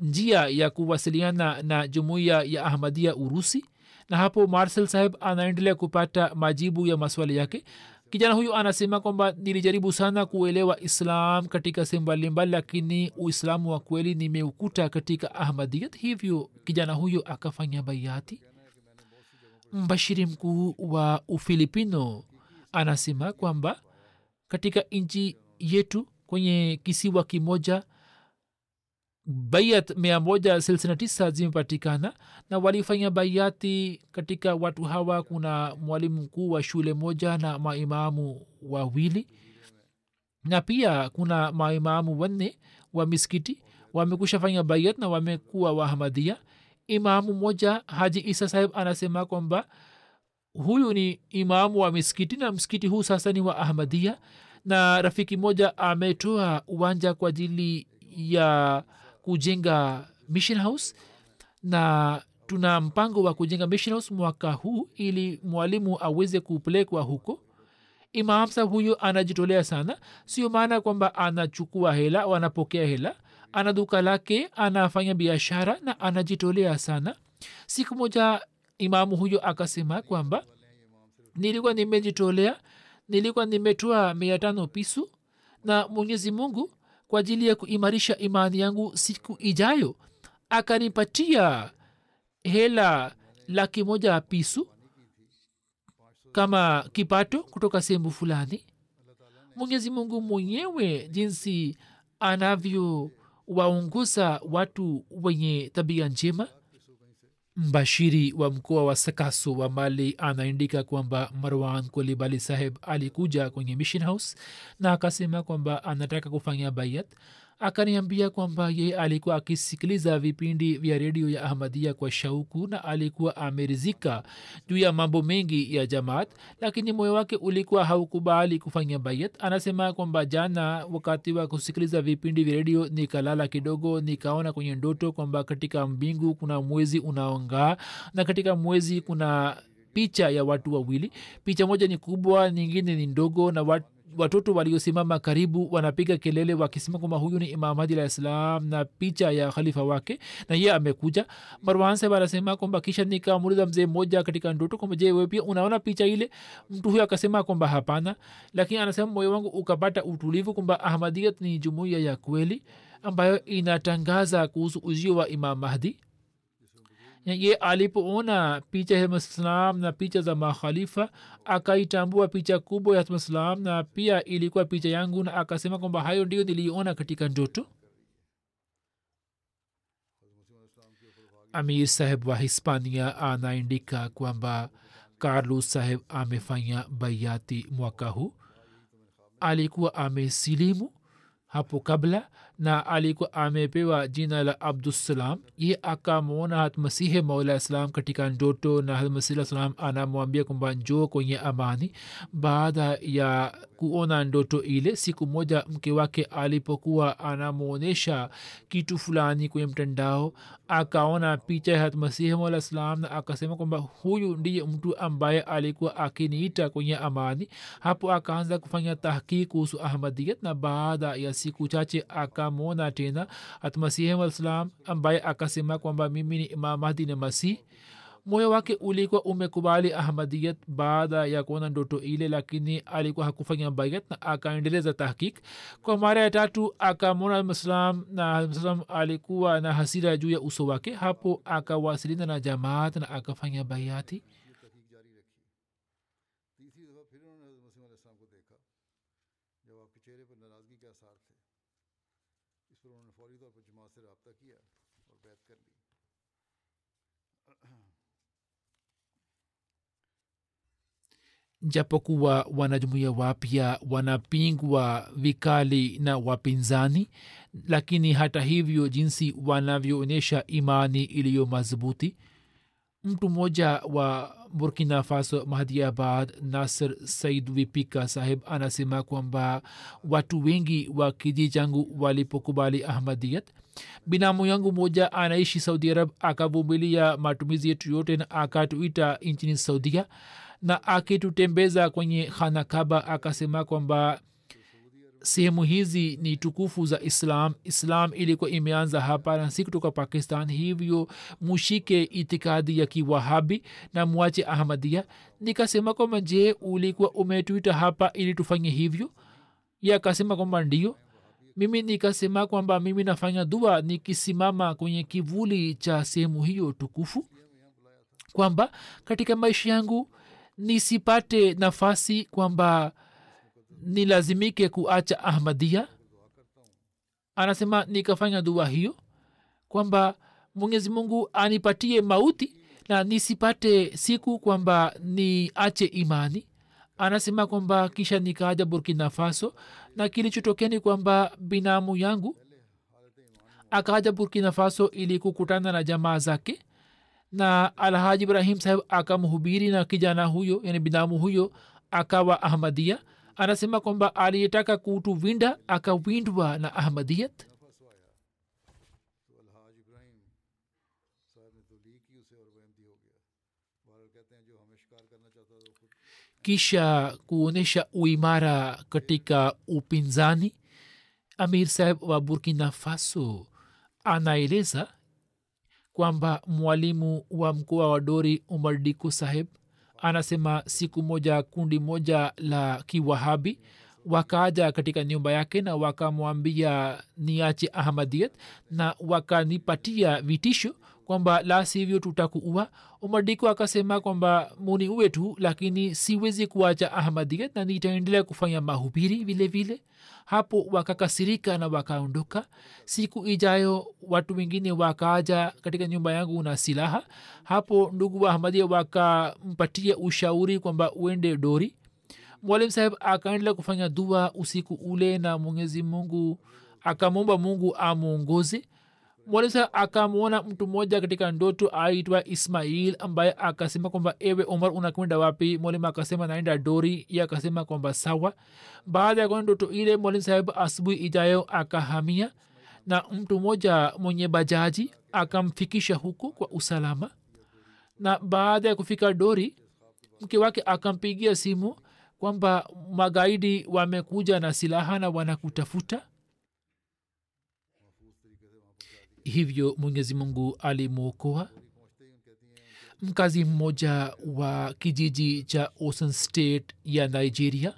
njia ya kuwasiliana na jumuiya ya ahmadia urusi na hapo marsel saheb anaendelea kupata majibu ya maswali yake. Kijana huyu anasema kwamba nilijaribu sana kuelewa islam katika sehemu mbalimbali lakini uislamu wa kweli nimeukuta katika ahmadiyat hivyo kijana huyo akafanya baiati mbashiri mkuu wa ufilipino anasema kwamba katika nchi yetu kwenye kisiwa kimoja baiat mia moja silsina zimepatikana na walifanya baiati katika watu hawa. Kuna mwalimu mkuu wa shule moja na maimamu wawili na pia kuna maimamu wanne wa miskiti wamekusha fanya baiat na wamekuwa wahamadia. Imamu moja haji isa sahib anasema kwamba huyu ni imamu wa miskiti na msikiti huu sasa ni wa ahmadia na rafiki moja ametoa uwanja kwa ajili ya kujenga mission house. Na tuna mpango wa kujenga mission house mwaka huu ili mwalimu aweze kupelekwa huko. Imam huyo anajitolea sana. Sio maana kwamba anachukua hela wanapokea hela. Ana duka lake anafanya biashara na anajitolea sana. Siku moja imamu huyo akasema kwamba nilikuwa nimejitolea nilikuwa nimetoa mia tano pisu na mwenyezi mungu kwa ajili ya kuimarisha imani yangu siku ijayo akanipatia hela laki moja pisu kama kipato kutoka sehemu fulani. Mwenyezi mungu mwenyewe jinsi anavyowaunguza watu wenye tabia njema mbashiri wa mkoa wa sakasu wa mali anaandika kwamba marwan kolibali saheb alikuja kwenye mission house na akasema kwamba anataka kufanya bayat akaniambia kwamba ye alikuwa akisikiliza vipindi vya redio ya ahmadia kwa shauku na alikuwa amerizika juu ya mambo mengi ya jamaat lakini moyo wake ulikuwa haukubali kufanya bayat. Anasema kwamba jana wakati wa kusikiliza vipindi vya redio nikalala kidogo nikaona kwenye ndoto kwamba katika mbingu kuna mwezi unaongaa na katika mwezi kuna picha ya watu wawili. Picha moja ni kubwa nyingine ni ndogo na watu watoto waliosimama karibu wanapiga kelele wakisema kwamba huyu ni imam hadi alah salam na picha ya khalifa wake na ye amekuja. Marwan saheb anasema kwamba kisha nikamuliza mzee mmoja katika ndoto kwamba je wewe pia unaona picha ile? Mtu huyo akasema kwamba hapana. Lakini anasema moyo wangu ukapata utulivu kwamba ahmadiyat ni jumuiya ya kweli ambayo inatangaza kuhusu ujio wa imam mahdi ye alipoona picha ya maslam na picha za makhalifa akaitambua picha kubwa ya maslam na pia ilikuwa picha yangu na akasema kwamba hayo ndio niliona katika ndoto. Amir saheb wa hispania anaandika kwamba carlos saheb amefanya bayati mwaka huu. Alikuwa amesilimu hapo kabla na alikuwa amepewa jina la abdussalam ye akamwona hatmasihe maula islam katika ndoto na hatmasih salam anamwambia kwamba njoo kwenye amani. Baada ya kuona ndoto ile siku moja mke wake alipokuwa anamwonyesha kitu fulani kwenye mtandao akaona picha ya hatmasihi na akasema kwamba huyu ndiye mtu ambaye alikuwa akiniita kwenye amani. Hapo akaanza kufanya tahkiki kuhusu ahmadiyat na baada ya siku chache akamwona tena hatmasihi waislam ambaye akasema kwamba mimi ni imam mahdi na masih moyo wake ulikuwa umekubali ahmadiyat baada ya kuona ndoto ile lakini alikuwa hakufanya bayat na akaendeleza tahkik kwa mara ya tatu akamwona mslam na mslam alikuwa na hasira juu ya uso wake. Hapo akawasilina na jamaat na akafanya bayati japokuwa wanajumuia wapya wanapingwa vikali na wapinzani lakini hata hivyo jinsi wanavyoonyesha imani iliyo madhubuti. Mtu mmoja wa burkina faso mahdiabad nasir said wipika sahib anasema kwamba watu wengi wa kijii changu walipokubali ahmadiyat. Binamu yangu moja anaishi saudi arab akavumilia matumizi yetu yote na akatuita nchini saudia na akitutembeza kwenye khanakaba akasema kwamba sehemu hizi ni tukufu za islam. Islam ilikuwa imeanza hapa na si kutoka pakistan. Hivyo mushike itikadi ya kiwahabi na mwache ahmadia nikasema kwamba je ulikuwa umetuita hapa ili tufanye hivyo? Ye akasema kwamba ndio mimi nikasema kwamba mimi nafanya dua nikisimama kwenye kivuli cha sehemu hiyo tukufu. Kwamba katika maisha yangu nisipate nafasi kwamba nilazimike kuacha ahmadia anasema nikafanya dua hiyo kwamba mwenyezi mungu anipatie mauti na nisipate siku kwamba niache imani. Anasema kwamba kisha nikaaja burkina faso na kilichotokea ni kwamba binamu yangu akaaja burkina faso ili kukutana na jamaa zake na alhaji ibrahim saheb akamhubiri na kijana huyo yani binamu huyo akawa ahmadia anasema kwamba aliyetaka kutuwinda akawindwa na ahmadiyat kisha kuonyesha uimara katika upinzani amir sahib wa burkina faso anaeleza kwamba mwalimu wa mkoa wa dori umar diko saheb anasema siku moja kundi moja la kiwahabi wakaja katika nyumba yake na wakamwambia niache ahmadiyat na wakanipatia vitisho kwamba la sivyo tutakuua. Umadiko akasema kwamba muni uwe tu lakini siwezi kuacha ahmadiyat na nitaendelea kufanya mahubiri vile vile. Hapo wakakasirika na wakaondoka. Siku ijayo watu wengine wakaja katika nyumba yangu na silaha. Hapo ndugu wa ahmadia wakampatia ushauri kwamba uende dori mwalim saheb akaendelea kufanya dua usiku ule na mwenyezi mungu akamwomba mungu amwongoze mwalimu saheb akamwona mtu mmoja katika ndoto aitwa ismail ambaye akasema kwamba ewe omar unakwenda wapi? Mwalimu akasema naenda dori. Ye akasema kwamba sawa. Baada ya kuona ndoto ile mwalimu saheb asubuhi ijayo akahamia na mtu mmoja mwenye bajaji akamfikisha huko kwa usalama. Na baada ya kufika dori mke wake akampigia simu kwamba magaidi wamekuja na silaha na wanakutafuta? Hivyo mwenyezi mungu alimwokoa. Mkazi mmoja wa kijiji cha ocean state ya nigeria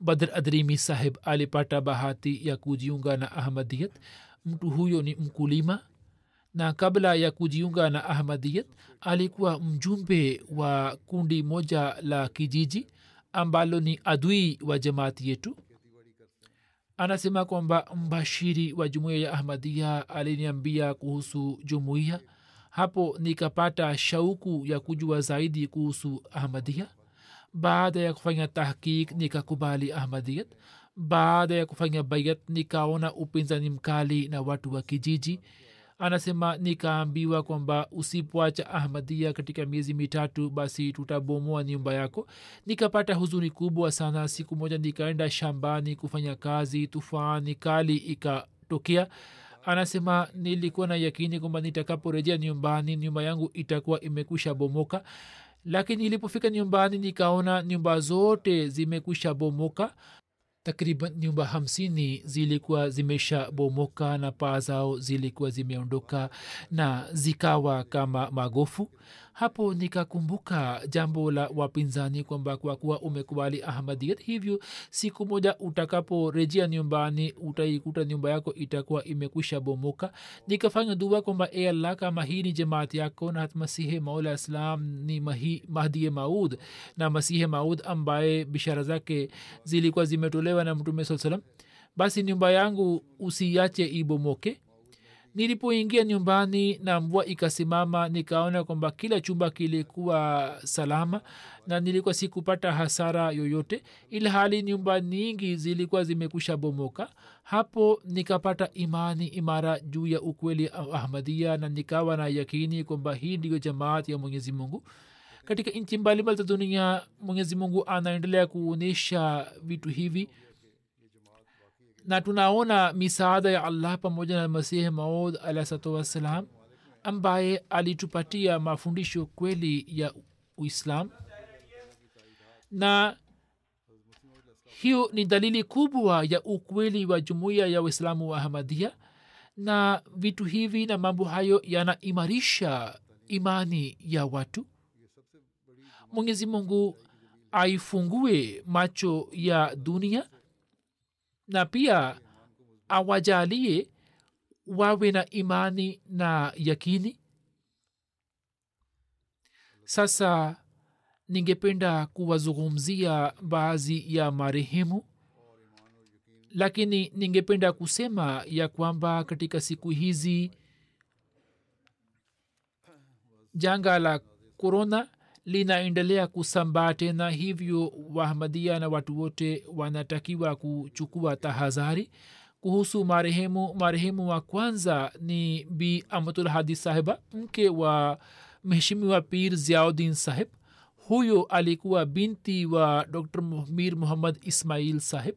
badr adrimi saheb alipata bahati ya kujiunga na ahmadiyat. Mtu huyo ni mkulima na kabla ya kujiunga na ahmadiyat alikuwa mjumbe wa kundi moja la kijiji ambalo ni adui wa jamaati yetu. Anasema kwamba mbashiri wa jumuiya ya ahmadia aliniambia kuhusu jumuiya. Hapo nikapata shauku ya kujua zaidi kuhusu ahmadia baada ya kufanya tahkik nikakubali ahmadiyat baada ya kufanya bayat nikaona upinzani mkali na watu wa kijiji anasema nikaambiwa kwamba usipoacha ahmadia katika miezi mitatu basi tutabomoa nyumba yako. Nikapata huzuni kubwa sana. Siku moja nikaenda shambani kufanya kazi tufani kali ikatokea. Anasema nilikuwa na yakini kwamba nitakaporejea nyumbani nyumba yangu itakuwa imekwisha bomoka. Lakini ilipofika nyumbani nikaona nyumba zote zimekwisha bomoka takriban nyumba hamsini zilikuwa zimesha bomoka na paa zao zilikuwa zimeondoka na zikawa kama magofu hapo nikakumbuka jambo la wapinzani kwamba kwa kuwa umekubali ahmadiyat hivyo siku moja utakaporejea nyumbani utaikuta nyumba yako itakuwa imekwisha bomoka. Nikafanya dua kwamba e allah kama hii ni jamaat yako na masihe maula islam ni mahi, mahdie maud na masihe maud ambaye bishara zake zilikuwa zimetolewa na mtume saa salam basi nyumba yangu usiache ibomoke nilipoingia nyumbani na mvua ikasimama nikaona kwamba kila chumba kilikuwa salama na nilikuwa sikupata hasara yoyote ila hali nyumba nyingi zilikuwa zimekwisha bomoka hapo nikapata imani imara juu ya ukweli ahmadia na nikawa na yakini kwamba hii ndiyo jamaat ya mwenyezi mungu. Katika nchi mbalimbali za dunia mwenyezi mungu anaendelea kuonyesha vitu hivi na tunaona misaada ya allah pamoja na masihi maud alahsatu wassalam ambaye alitupatia mafundisho kweli ya uislam. Na hiyo ni dalili kubwa ya ukweli wa jumuiya ya waislamu wa ahmadia na vitu hivi na mambo hayo yanaimarisha imani ya watu. Mwenyezi mungu aifungue macho ya dunia na pia awajalie wawe na imani na yakini. Sasa ningependa kuwazungumzia baadhi ya marehemu lakini ningependa kusema ya kwamba katika siku hizi janga la korona linaendelea kusambaa tena hivyo wahmadia na watu wote wanatakiwa kuchukua tahadhari kuhusu marehemu. Marehemu wa kwanza ni bi amatul hadi sahiba mke wa mheshimiwa pir ziaudin sahib huyo alikuwa binti wa dr mir muhammad ismail sahib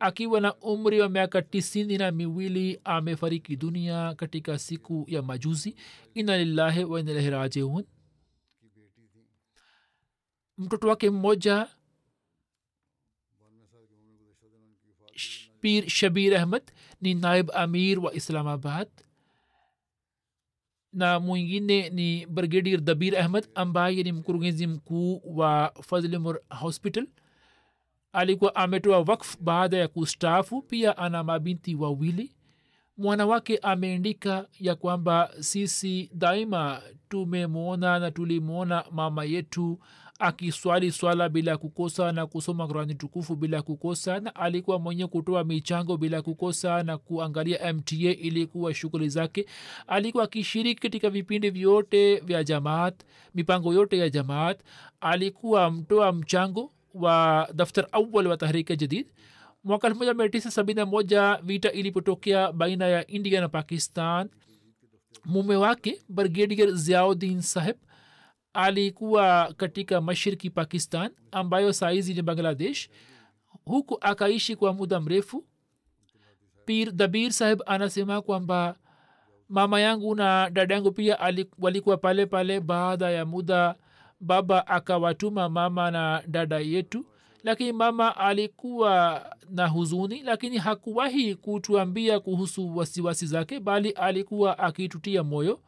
akiwa na umri wa miaka tisini na miwili amefariki dunia katika siku ya majuzi. Inalillahi rajiun mtoto wake mmoja pir shabir ahmad ni naib amir wa islamabad. Na mwingine ni brigadier dabir ahmad ambaye ni mkurugenzi mkuu wa fazlimur hospital. Alikuwa ametoa wakf baada ya kustaafu pia ana mabinti wawili. Mwana wake ameandika ya kwamba sisi daima tumemwona na tulimwona mama yetu akiswali swala bila kukosa na kusoma qurani tukufu bila kukosa na alikuwa mwenye kutoa michango bila kukosa na kuangalia mta ilikuwa shughuli zake. Alikuwa akishiriki katika vipindi vyote vya jamaat mipango yote ya jamaat. Alikuwa mtoa mchango wa daftar awal wa tahrika jadid mwaka 1971 vita ilipotokea baina ya india na pakistan. Mume wake brigadier ziaudin saheb alikuwa katika mashiriki pakistan ambayo saizi ni bangladesh huku akaishi kwa muda mrefu. Pir dabir saheb anasema kwamba mama yangu na dada yangu pia walikuwa pale pale baada ya muda baba akawatuma mama na dada yetu lakini mama alikuwa na huzuni lakini hakuwahi kutuambia kuhusu wasiwasi zake bali alikuwa akitutia moyo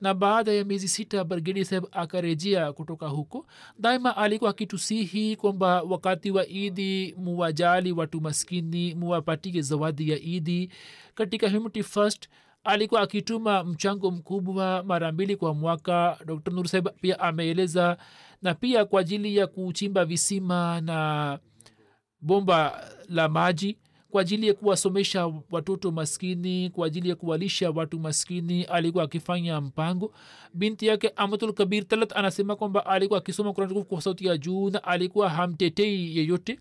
na baada ya miezi sita brigedi saheb akarejea kutoka huko. Daima alikuwa akitusihi kwamba wakati wa idi muwajali watu maskini muwapatie zawadi ya idi katika humanity first alikuwa akituma mchango mkubwa mara mbili kwa mwaka. Dr nurseb pia ameeleza na pia kwa ajili ya kuchimba visima na bomba la maji kwa ajili ya kuwasomesha watoto maskini kwa ajili ya kuwalisha watu maskini alikuwa akifanya mpango. Binti yake amatul kabir talat anasema kwamba alikuwa akisoma kurani tukufu kwa sauti ya juu na alikuwa hamtetei yeyote.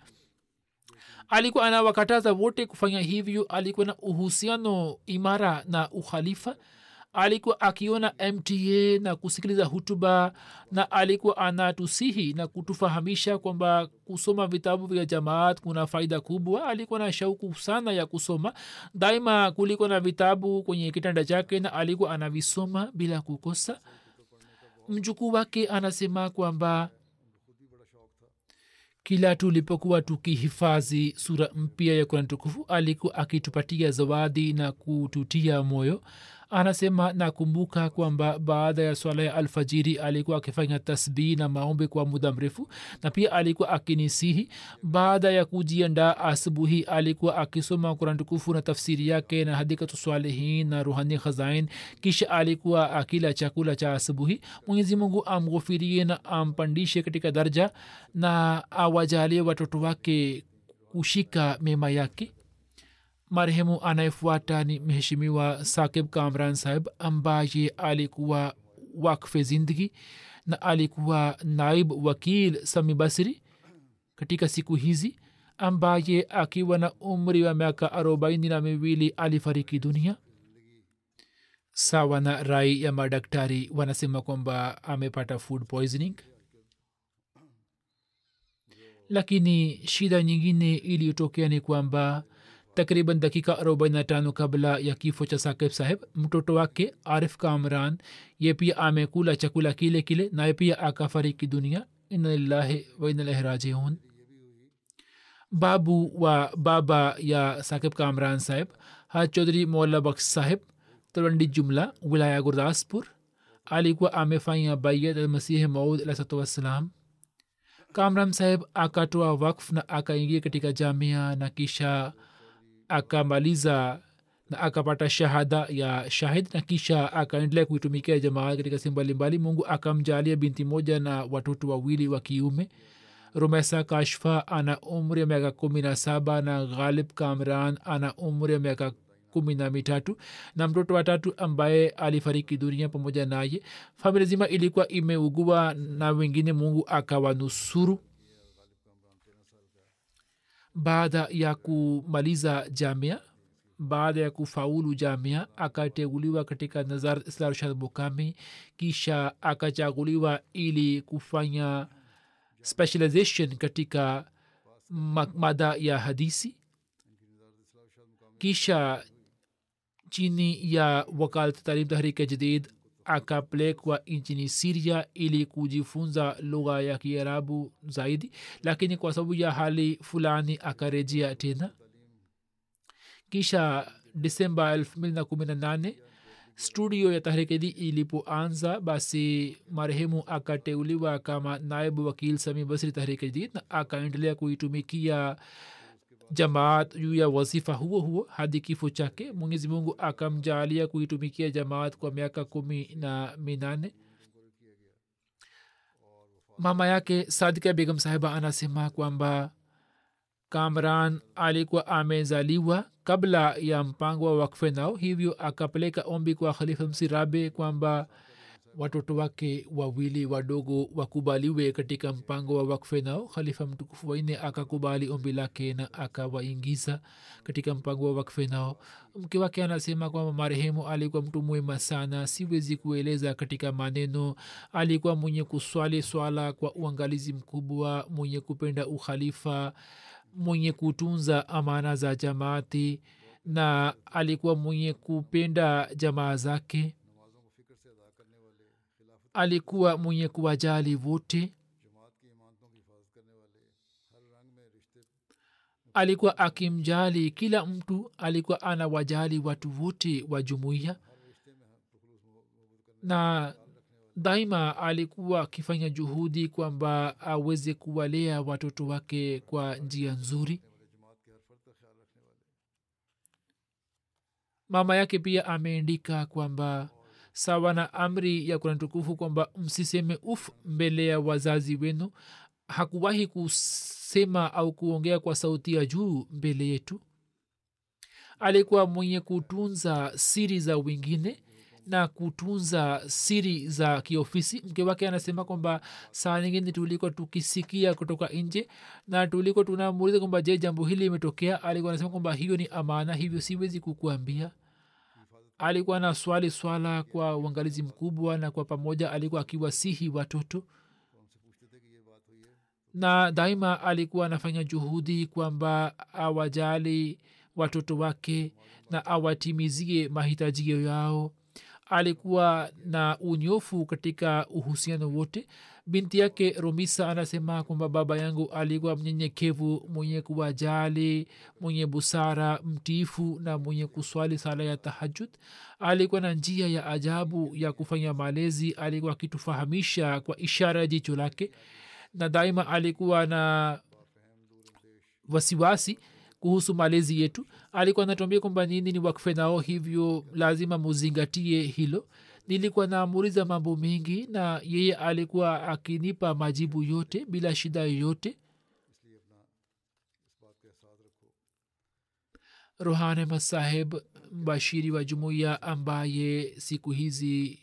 Alikuwa anawakataza wote kufanya hivyo. Alikuwa na uhusiano imara na ukhalifa alikuwa akiona mta na kusikiliza hutuba na alikuwa anatusihi na kutufahamisha kwamba kusoma vitabu vya jamaat kuna faida kubwa. Alikuwa na shauku sana ya kusoma. Daima kulikuwa na vitabu kwenye kitanda chake na alikuwa anavisoma bila kukosa. Mjukuu wake anasema kwamba kila tulipokuwa tukihifadhi sura mpya ya kurani tukufu alikuwa akitupatia zawadi na kututia moyo anasema nakumbuka kwamba baada ya swala ya alfajiri alikuwa akifanya tasbihi na maombi kwa muda mrefu na pia alikuwa akinisihi. Baada ya kujiandaa asubuhi alikuwa akisoma kurani tukufu na tafsiri yake na hadikatu swalihin na ruhani khazain. Kisha alikuwa akila chakula cha asubuhi. Mwenyezi mungu amghufirie na ampandishe katika darja na awajalie watoto wake kushika mema yake marehemu anayefuata ni mheshimiwa sakib kamran sahib ambaye alikuwa wakfe zindgi na alikuwa naib wakil sami basri katika siku hizi ambaye akiwa na umri wa miaka arobaini na miwili alifariki dunia. Sawa na rai ya madaktari wanasema kwamba amepata food poisoning. Lakini shida nyingine iliyotokea ni kwamba takriban dakika 45 kabla ya kifo cha sakib saheb mtoto wake arif kamran ye pia amekula chakula kile kile naye pia akafariki dunia inalillahi wainalahi rajiun babu wa baba ya sakib kamran saheb ha chaudhri molla baksh saheb talwandi jumla wilaya gurdaspur alikuwa amefanya bayat almasihi maud alahsatu wassalam kamram saheb akatoa wakf na akaingia katika jamia na kisha akamaliza na akapata shahada ya shahid na kisha akaendelea kuitumikia jamaa katika sehemu mbalimbali. Mungu akamjalia binti moja na watoto wawili wa kiume. Rumesa kashfa ana umri ya miaka kumi na saba na ghalib kamran ana umri ya miaka kumi na mitatu na mtoto watatu ambaye alifariki dunia pamoja naye. Familia zima ilikuwa imeugua na wengine mungu akawanusuru baada ya kumaliza jamia baada ya kufaulu jamia akateuliwa katika nazar islarshad bukami kisha akachaguliwa ili kufanya specialization katika mada ya hadisi. Kisha chini ya wakalat talim tahrike jadid akapelekwa nchini siria ili kujifunza lugha ya kiarabu zaidi. Lakini kwa sababu ya hali fulani akarejea tena. Kisha disemba 218 studio ya tahrikedi ilipoanza basi marehemu akateuliwa kama naibu wakil sami basri tahrikedi na akaendelea kuitumikia jamaat juu ya wazifa huo huo hadi kifo chake mwenyezi mungu akamjaalia kuitumikia jamaat kwa miaka kumi na minane. Mama yake sadika begam sahiba anasema kwamba kamran alikuwa amezaliwa kabla ya mpango wa wakfe nao hivyo akapeleka ombi kwa khalifa msirabe kwamba watoto wake wawili wadogo wakubaliwe katika mpango wa wakfe nao khalifa mtukufu waine akakubali ombi lake na akawaingiza katika mpango wa wakfe nao mke wake anasema kwamba marehemu alikuwa mtu mwema sana. Siwezi kueleza katika maneno. Alikuwa mwenye kuswali swala kwa uangalizi mkubwa mwenye kupenda ukhalifa mwenye kutunza amana za jamaati na alikuwa mwenye kupenda jamaa zake alikuwa mwenye kuwajali wote. Alikuwa akimjali kila mtu alikuwa anawajali watu wote wa jumuiya. Na daima alikuwa akifanya juhudi kwamba aweze kuwalea watoto wake kwa njia nzuri. Mama yake pia ameandika kwamba sawa na amri ya kurani kwamba msiseme uf mbele ya wazazi wenu. Hakuwahi kusema au kuongea kwa sauti ya juu mbele yetu. Alikuwa mwenye kutunza siri za wengine na kutunza siri za kiofisi. Mke wake anasema kwamba saa nyingine tulikuwa tukisikia kutoka nje na tulikuwa tunamuuliza kwamba je jambo hili limetokea? Alikuwa anasema kwamba hiyo ni amana hivyo siwezi kukuambia alikuwa na swali swala kwa uangalizi mkubwa na kwa pamoja alikuwa akiwasihi watoto. Na daima alikuwa anafanya juhudi kwamba awajali watoto wake na awatimizie mahitajio yao alikuwa na unyofu katika uhusiano wote. Binti yake romisa anasema kwamba baba yangu alikuwa mnyenyekevu mwenye kuwajali mwenye busara mtiifu na mwenye kuswali sala ya tahajud alikuwa na njia ya ajabu ya kufanya malezi alikuwa akitufahamisha kwa ishara ya jicho lake na daima alikuwa na wasiwasi kuhusu malezi yetu. Alikuwa anatuambia kwamba nini ni wakfe nao hivyo lazima muzingatie hilo. Nilikuwa naamuliza mambo mengi na yeye alikuwa akinipa majibu yote bila shida yoyote. Rohane saheb mbashiri wa jumuiya ambaye siku hizi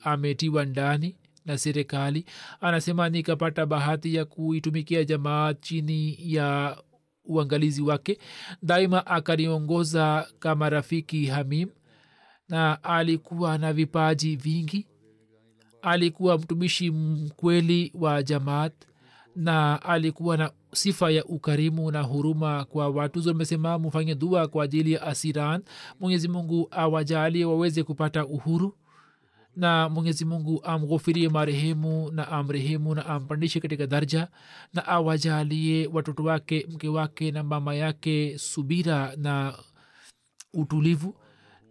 ametiwa ndani na serikali anasema nikapata bahati ya kuitumikia jamaa chini ya uangalizi wake. Daima akaniongoza kama rafiki hamim na alikuwa na vipaji vingi. Alikuwa mtumishi mkweli wa jamaat na alikuwa na sifa ya ukarimu na huruma kwa watu. Zomesema mufanye dua kwa ajili ya asiran. Mwenyezi mungu awajalie waweze kupata uhuru na mwenyezi mungu amghufirie marehemu na amrehemu na ampandishe katika darja na awajalie watoto wake mke wake na mama yake subira na utulivu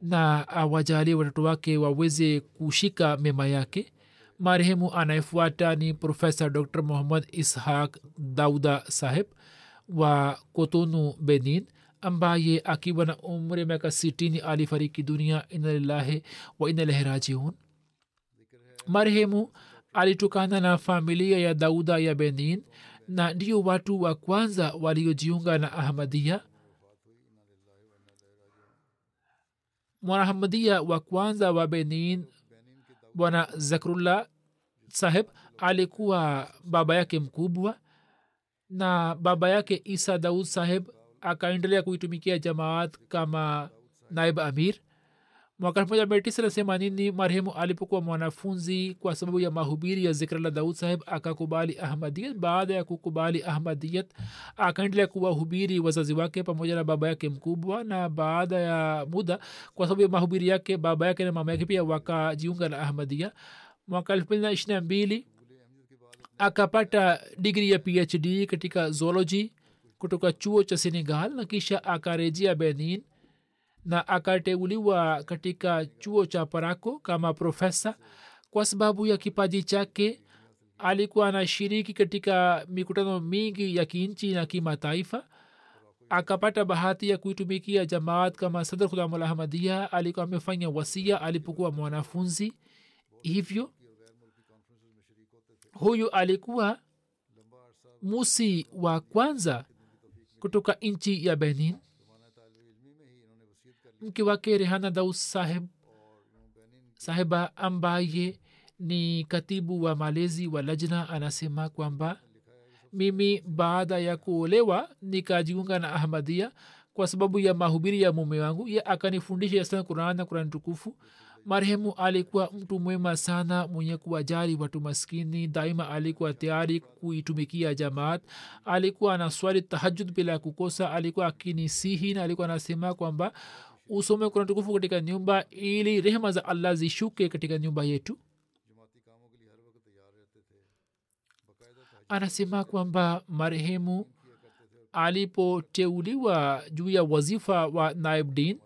na awajalie watoto wake waweze kushika mema yake. Marehemu anayefuata ni profesa dr muhammad ishaq dauda saheb wa kotonu benin ambaye akiwa na umri miaka sitini alifariki dunia. Inalillahi wa inalaihi rajiun marehemu alitokana na familia ya dauda ya benin na ndio watu wa kwanza waliojiunga na ahmadia mwanahamadia wa kwanza wa benin bwana zakrullah saheb alikuwa baba yake mkubwa na baba yake isa daud saheb akaendelea kuitumikia jamaat kama naib amir mwaka elfu moja mia tisa na themanini marehemu alipokuwa mwanafunzi kwa sababu ya mahubiri ya zikrala daud saheb akakubali ahmadiyat? Baada ya kukubali ahmadiyat akaendelea kuwahubiri wazazi wake pamoja na baba yake mkubwa na baada ya muda kwa sababu ya mahubiri yake baba yake na mama yake pia wakajiunga na ahmadia mwaka elfu mbili na ishiri na mbili akapata digri ya phd katika zoology kutoka chuo cha senegal na kisha akarejea benin na akateuliwa katika chuo cha parako kama profesa kwa sababu ya kipaji chake. Alikuwa anashiriki katika mikutano mingi ya kinchi na kimataifa. Akapata bahati ya kuitumikia jamaat kama sadr khudamulahmadia alikuwa amefanya wasia alipokuwa mwanafunzi. Hivyo huyu alikuwa musi wa kwanza kutoka nchi ya benin mke rehana daus saheb sahiba ambaye ni katibu wa malezi wa lajna anasema kwamba mimi baada ya kuolewa nikajiunga na ahmadia kwa sababu ya mahubiri ya mume wangu. Ye akanifundisha sana quran na quran tukufu. Marehemu alikuwa mtu mwema sana mwenye kuwajali watu maskini. Daima alikuwa tayari kuitumikia jamaat. Alikuwa anaswali tahajud bila kukosa. Alikuwa akinisihi na alikuwa anasema kwamba usome kuna tukufu katika nyumba ili rehma za allah zishuke katika nyumba yetu. Anasema kwamba marehemu alipoteuliwa juu ya wazifa wa naib din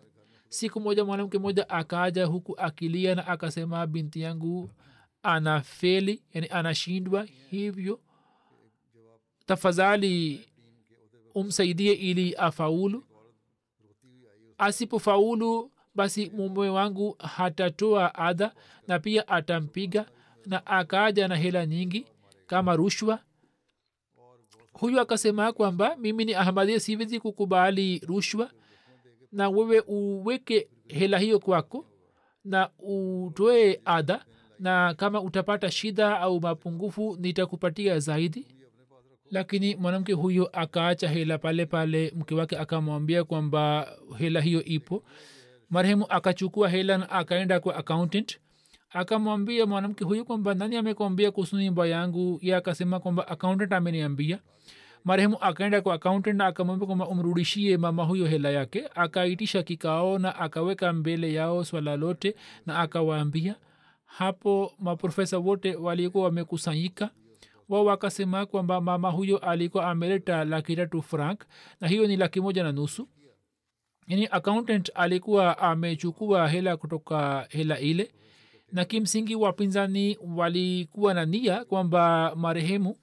siku moja mwanamke moja akaja huku akilia na akasema binti yangu ana feli yani anashindwa hivyo. Tafadhali umsaidie ili afaulu asipofaulu basi mume wangu hatatoa adha na pia atampiga na akaja na hela nyingi kama rushwa. Huyu akasema kwamba mimi ni ahmadia siwezi kukubali rushwa. Na wewe uweke hela hiyo kwako na utoe adha na kama utapata shida au mapungufu nitakupatia zaidi lakini mwanamke huyo akaacha hela pale pale mke wake akamwambia kwamba hela hiyo ipo. Marehemu akachukua hela na akaenda kwa accountant. Akamwambia mwanamke huyu kwamba nani amekwambia kuhusu nyumba yangu? Ye akasema kwamba accountant ameniambia. Marehemu akaenda kwa accountant na akamwambia kwamba umrudishie mama huyo hela yake. Akaitisha kikao na akaweka mbele yao swala lote na akawaambia. Hapo maprofesa wote walikuwa wamekusanyika wao wakasema kwamba mama huyo alikuwa ameleta laki tatu frank na hiyo ni laki moja na nusu. Yani accountant alikuwa amechukua hela kutoka hela ile na kimsingi wapinzani walikuwa na nia kwamba marehemu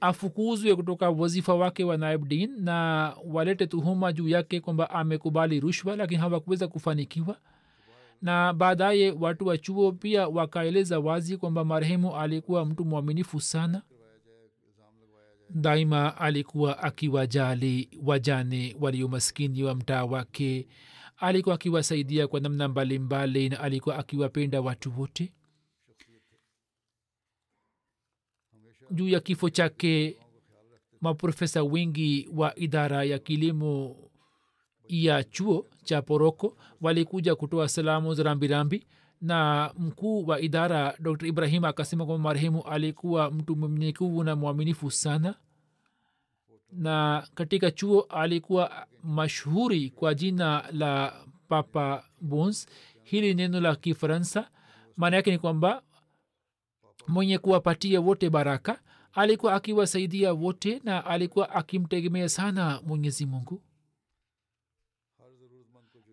afukuzwe kutoka wazifa wake wa naib din na walete tuhuma juu yake kwamba amekubali rushwa lakini hawakuweza kufanikiwa na baadaye watu wa chuo pia wakaeleza wazi kwamba marehemu alikuwa mtu mwaminifu sana. Daima alikuwa akiwajali wajane walio maskini wa mtaa wake. Alikuwa akiwasaidia kwa namna mbalimbali na alikuwa akiwapenda watu wote. Juu ya kifo chake maprofesa wengi wa idara ya kilimo ya chuo cha poroko walikuja kutoa salamu za rambirambi na mkuu wa idara dr ibrahim akasema kwamba marehemu alikuwa mtu mnyenyekevu na mwaminifu sana. Na katika chuo alikuwa mashuhuri kwa jina la papa bons. Hili neno la kifaransa. Maana yake ni kwamba mwenye kuwapatia wote baraka alikuwa akiwasaidia wote na alikuwa akimtegemea sana mwenyezi mungu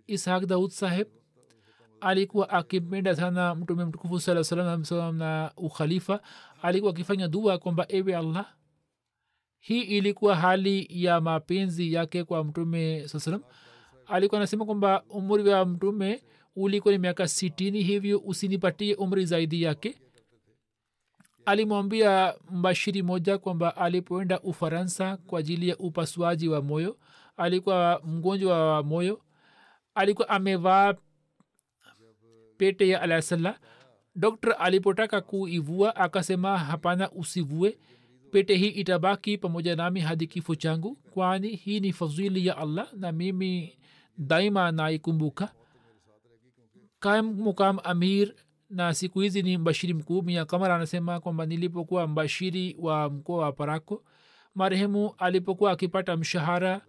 ishaq daud saheb alikuwa akimenda sana mtume mtukufu saa salam na ukhalifa alikuwa akifanya dua kwamba ewe allah hii ilikuwa hali ya mapenzi yake kwa mtume saa salam alikuwa anasema kwamba umri wa mtume ulikuwa ni miaka sitini hivyo usinipatie umri zaidi yake alimwambia mbashiri moja kwamba alipoenda ufaransa kwa ajili ya upasuaji wa moyo alikuwa mgonjwa wa moyo alikuwa amevaa pete ya alasalla dokta alipotaka kuivua akasema hapana usivue. Pete hii itabaki pamoja nami hadi kifo changu kwani hii ni fadhili ya allah na mimi daima naikumbuka. Kam mukam amir na siku hizi ni mbashiri mkuu mia kamara anasema kwamba nilipokuwa mbashiri wa mkoa wa parako marehemu alipokuwa akipata mshahara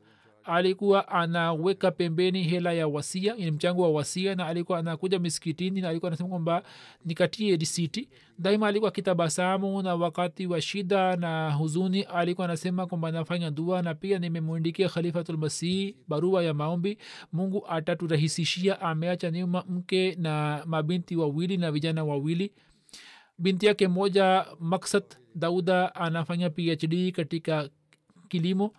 alikuwa anaweka pembeni hela ya wasia ni mchango wa wasia na alikuwa anakuja miskitini na alikuwa anasema kwamba nikatie risiti. Daima alikuwa akitabasamu na wakati wa shida na huzuni alikuwa anasema kwamba nafanya dua na pia nimemwindikia khalifatulmasihi barua ya maombi. Mungu ataturahisishia ameacha nyuma mke na mabinti wawili na vijana wawili. Binti yake moja maksat dauda anafanya phd katika kilimo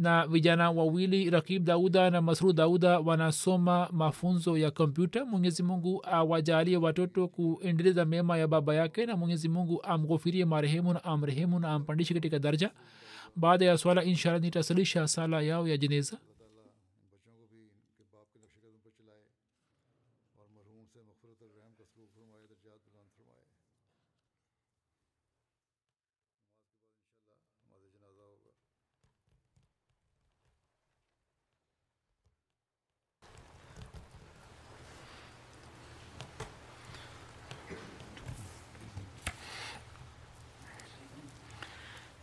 na vijana wawili rakib dauda na masrud dauda wanasoma mafunzo ya kompyuta. Mwenyezi mungu awajalie watoto kuendeleza mema ya baba yake na mwenyezi mungu amghofirie marehemu na amrehemu na ampandishe katika daraja. Baada ya swala inshallah nitasalisha sala yao ya jeneza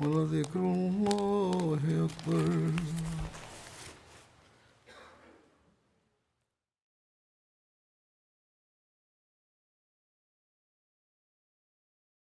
ولذكر الله أكبر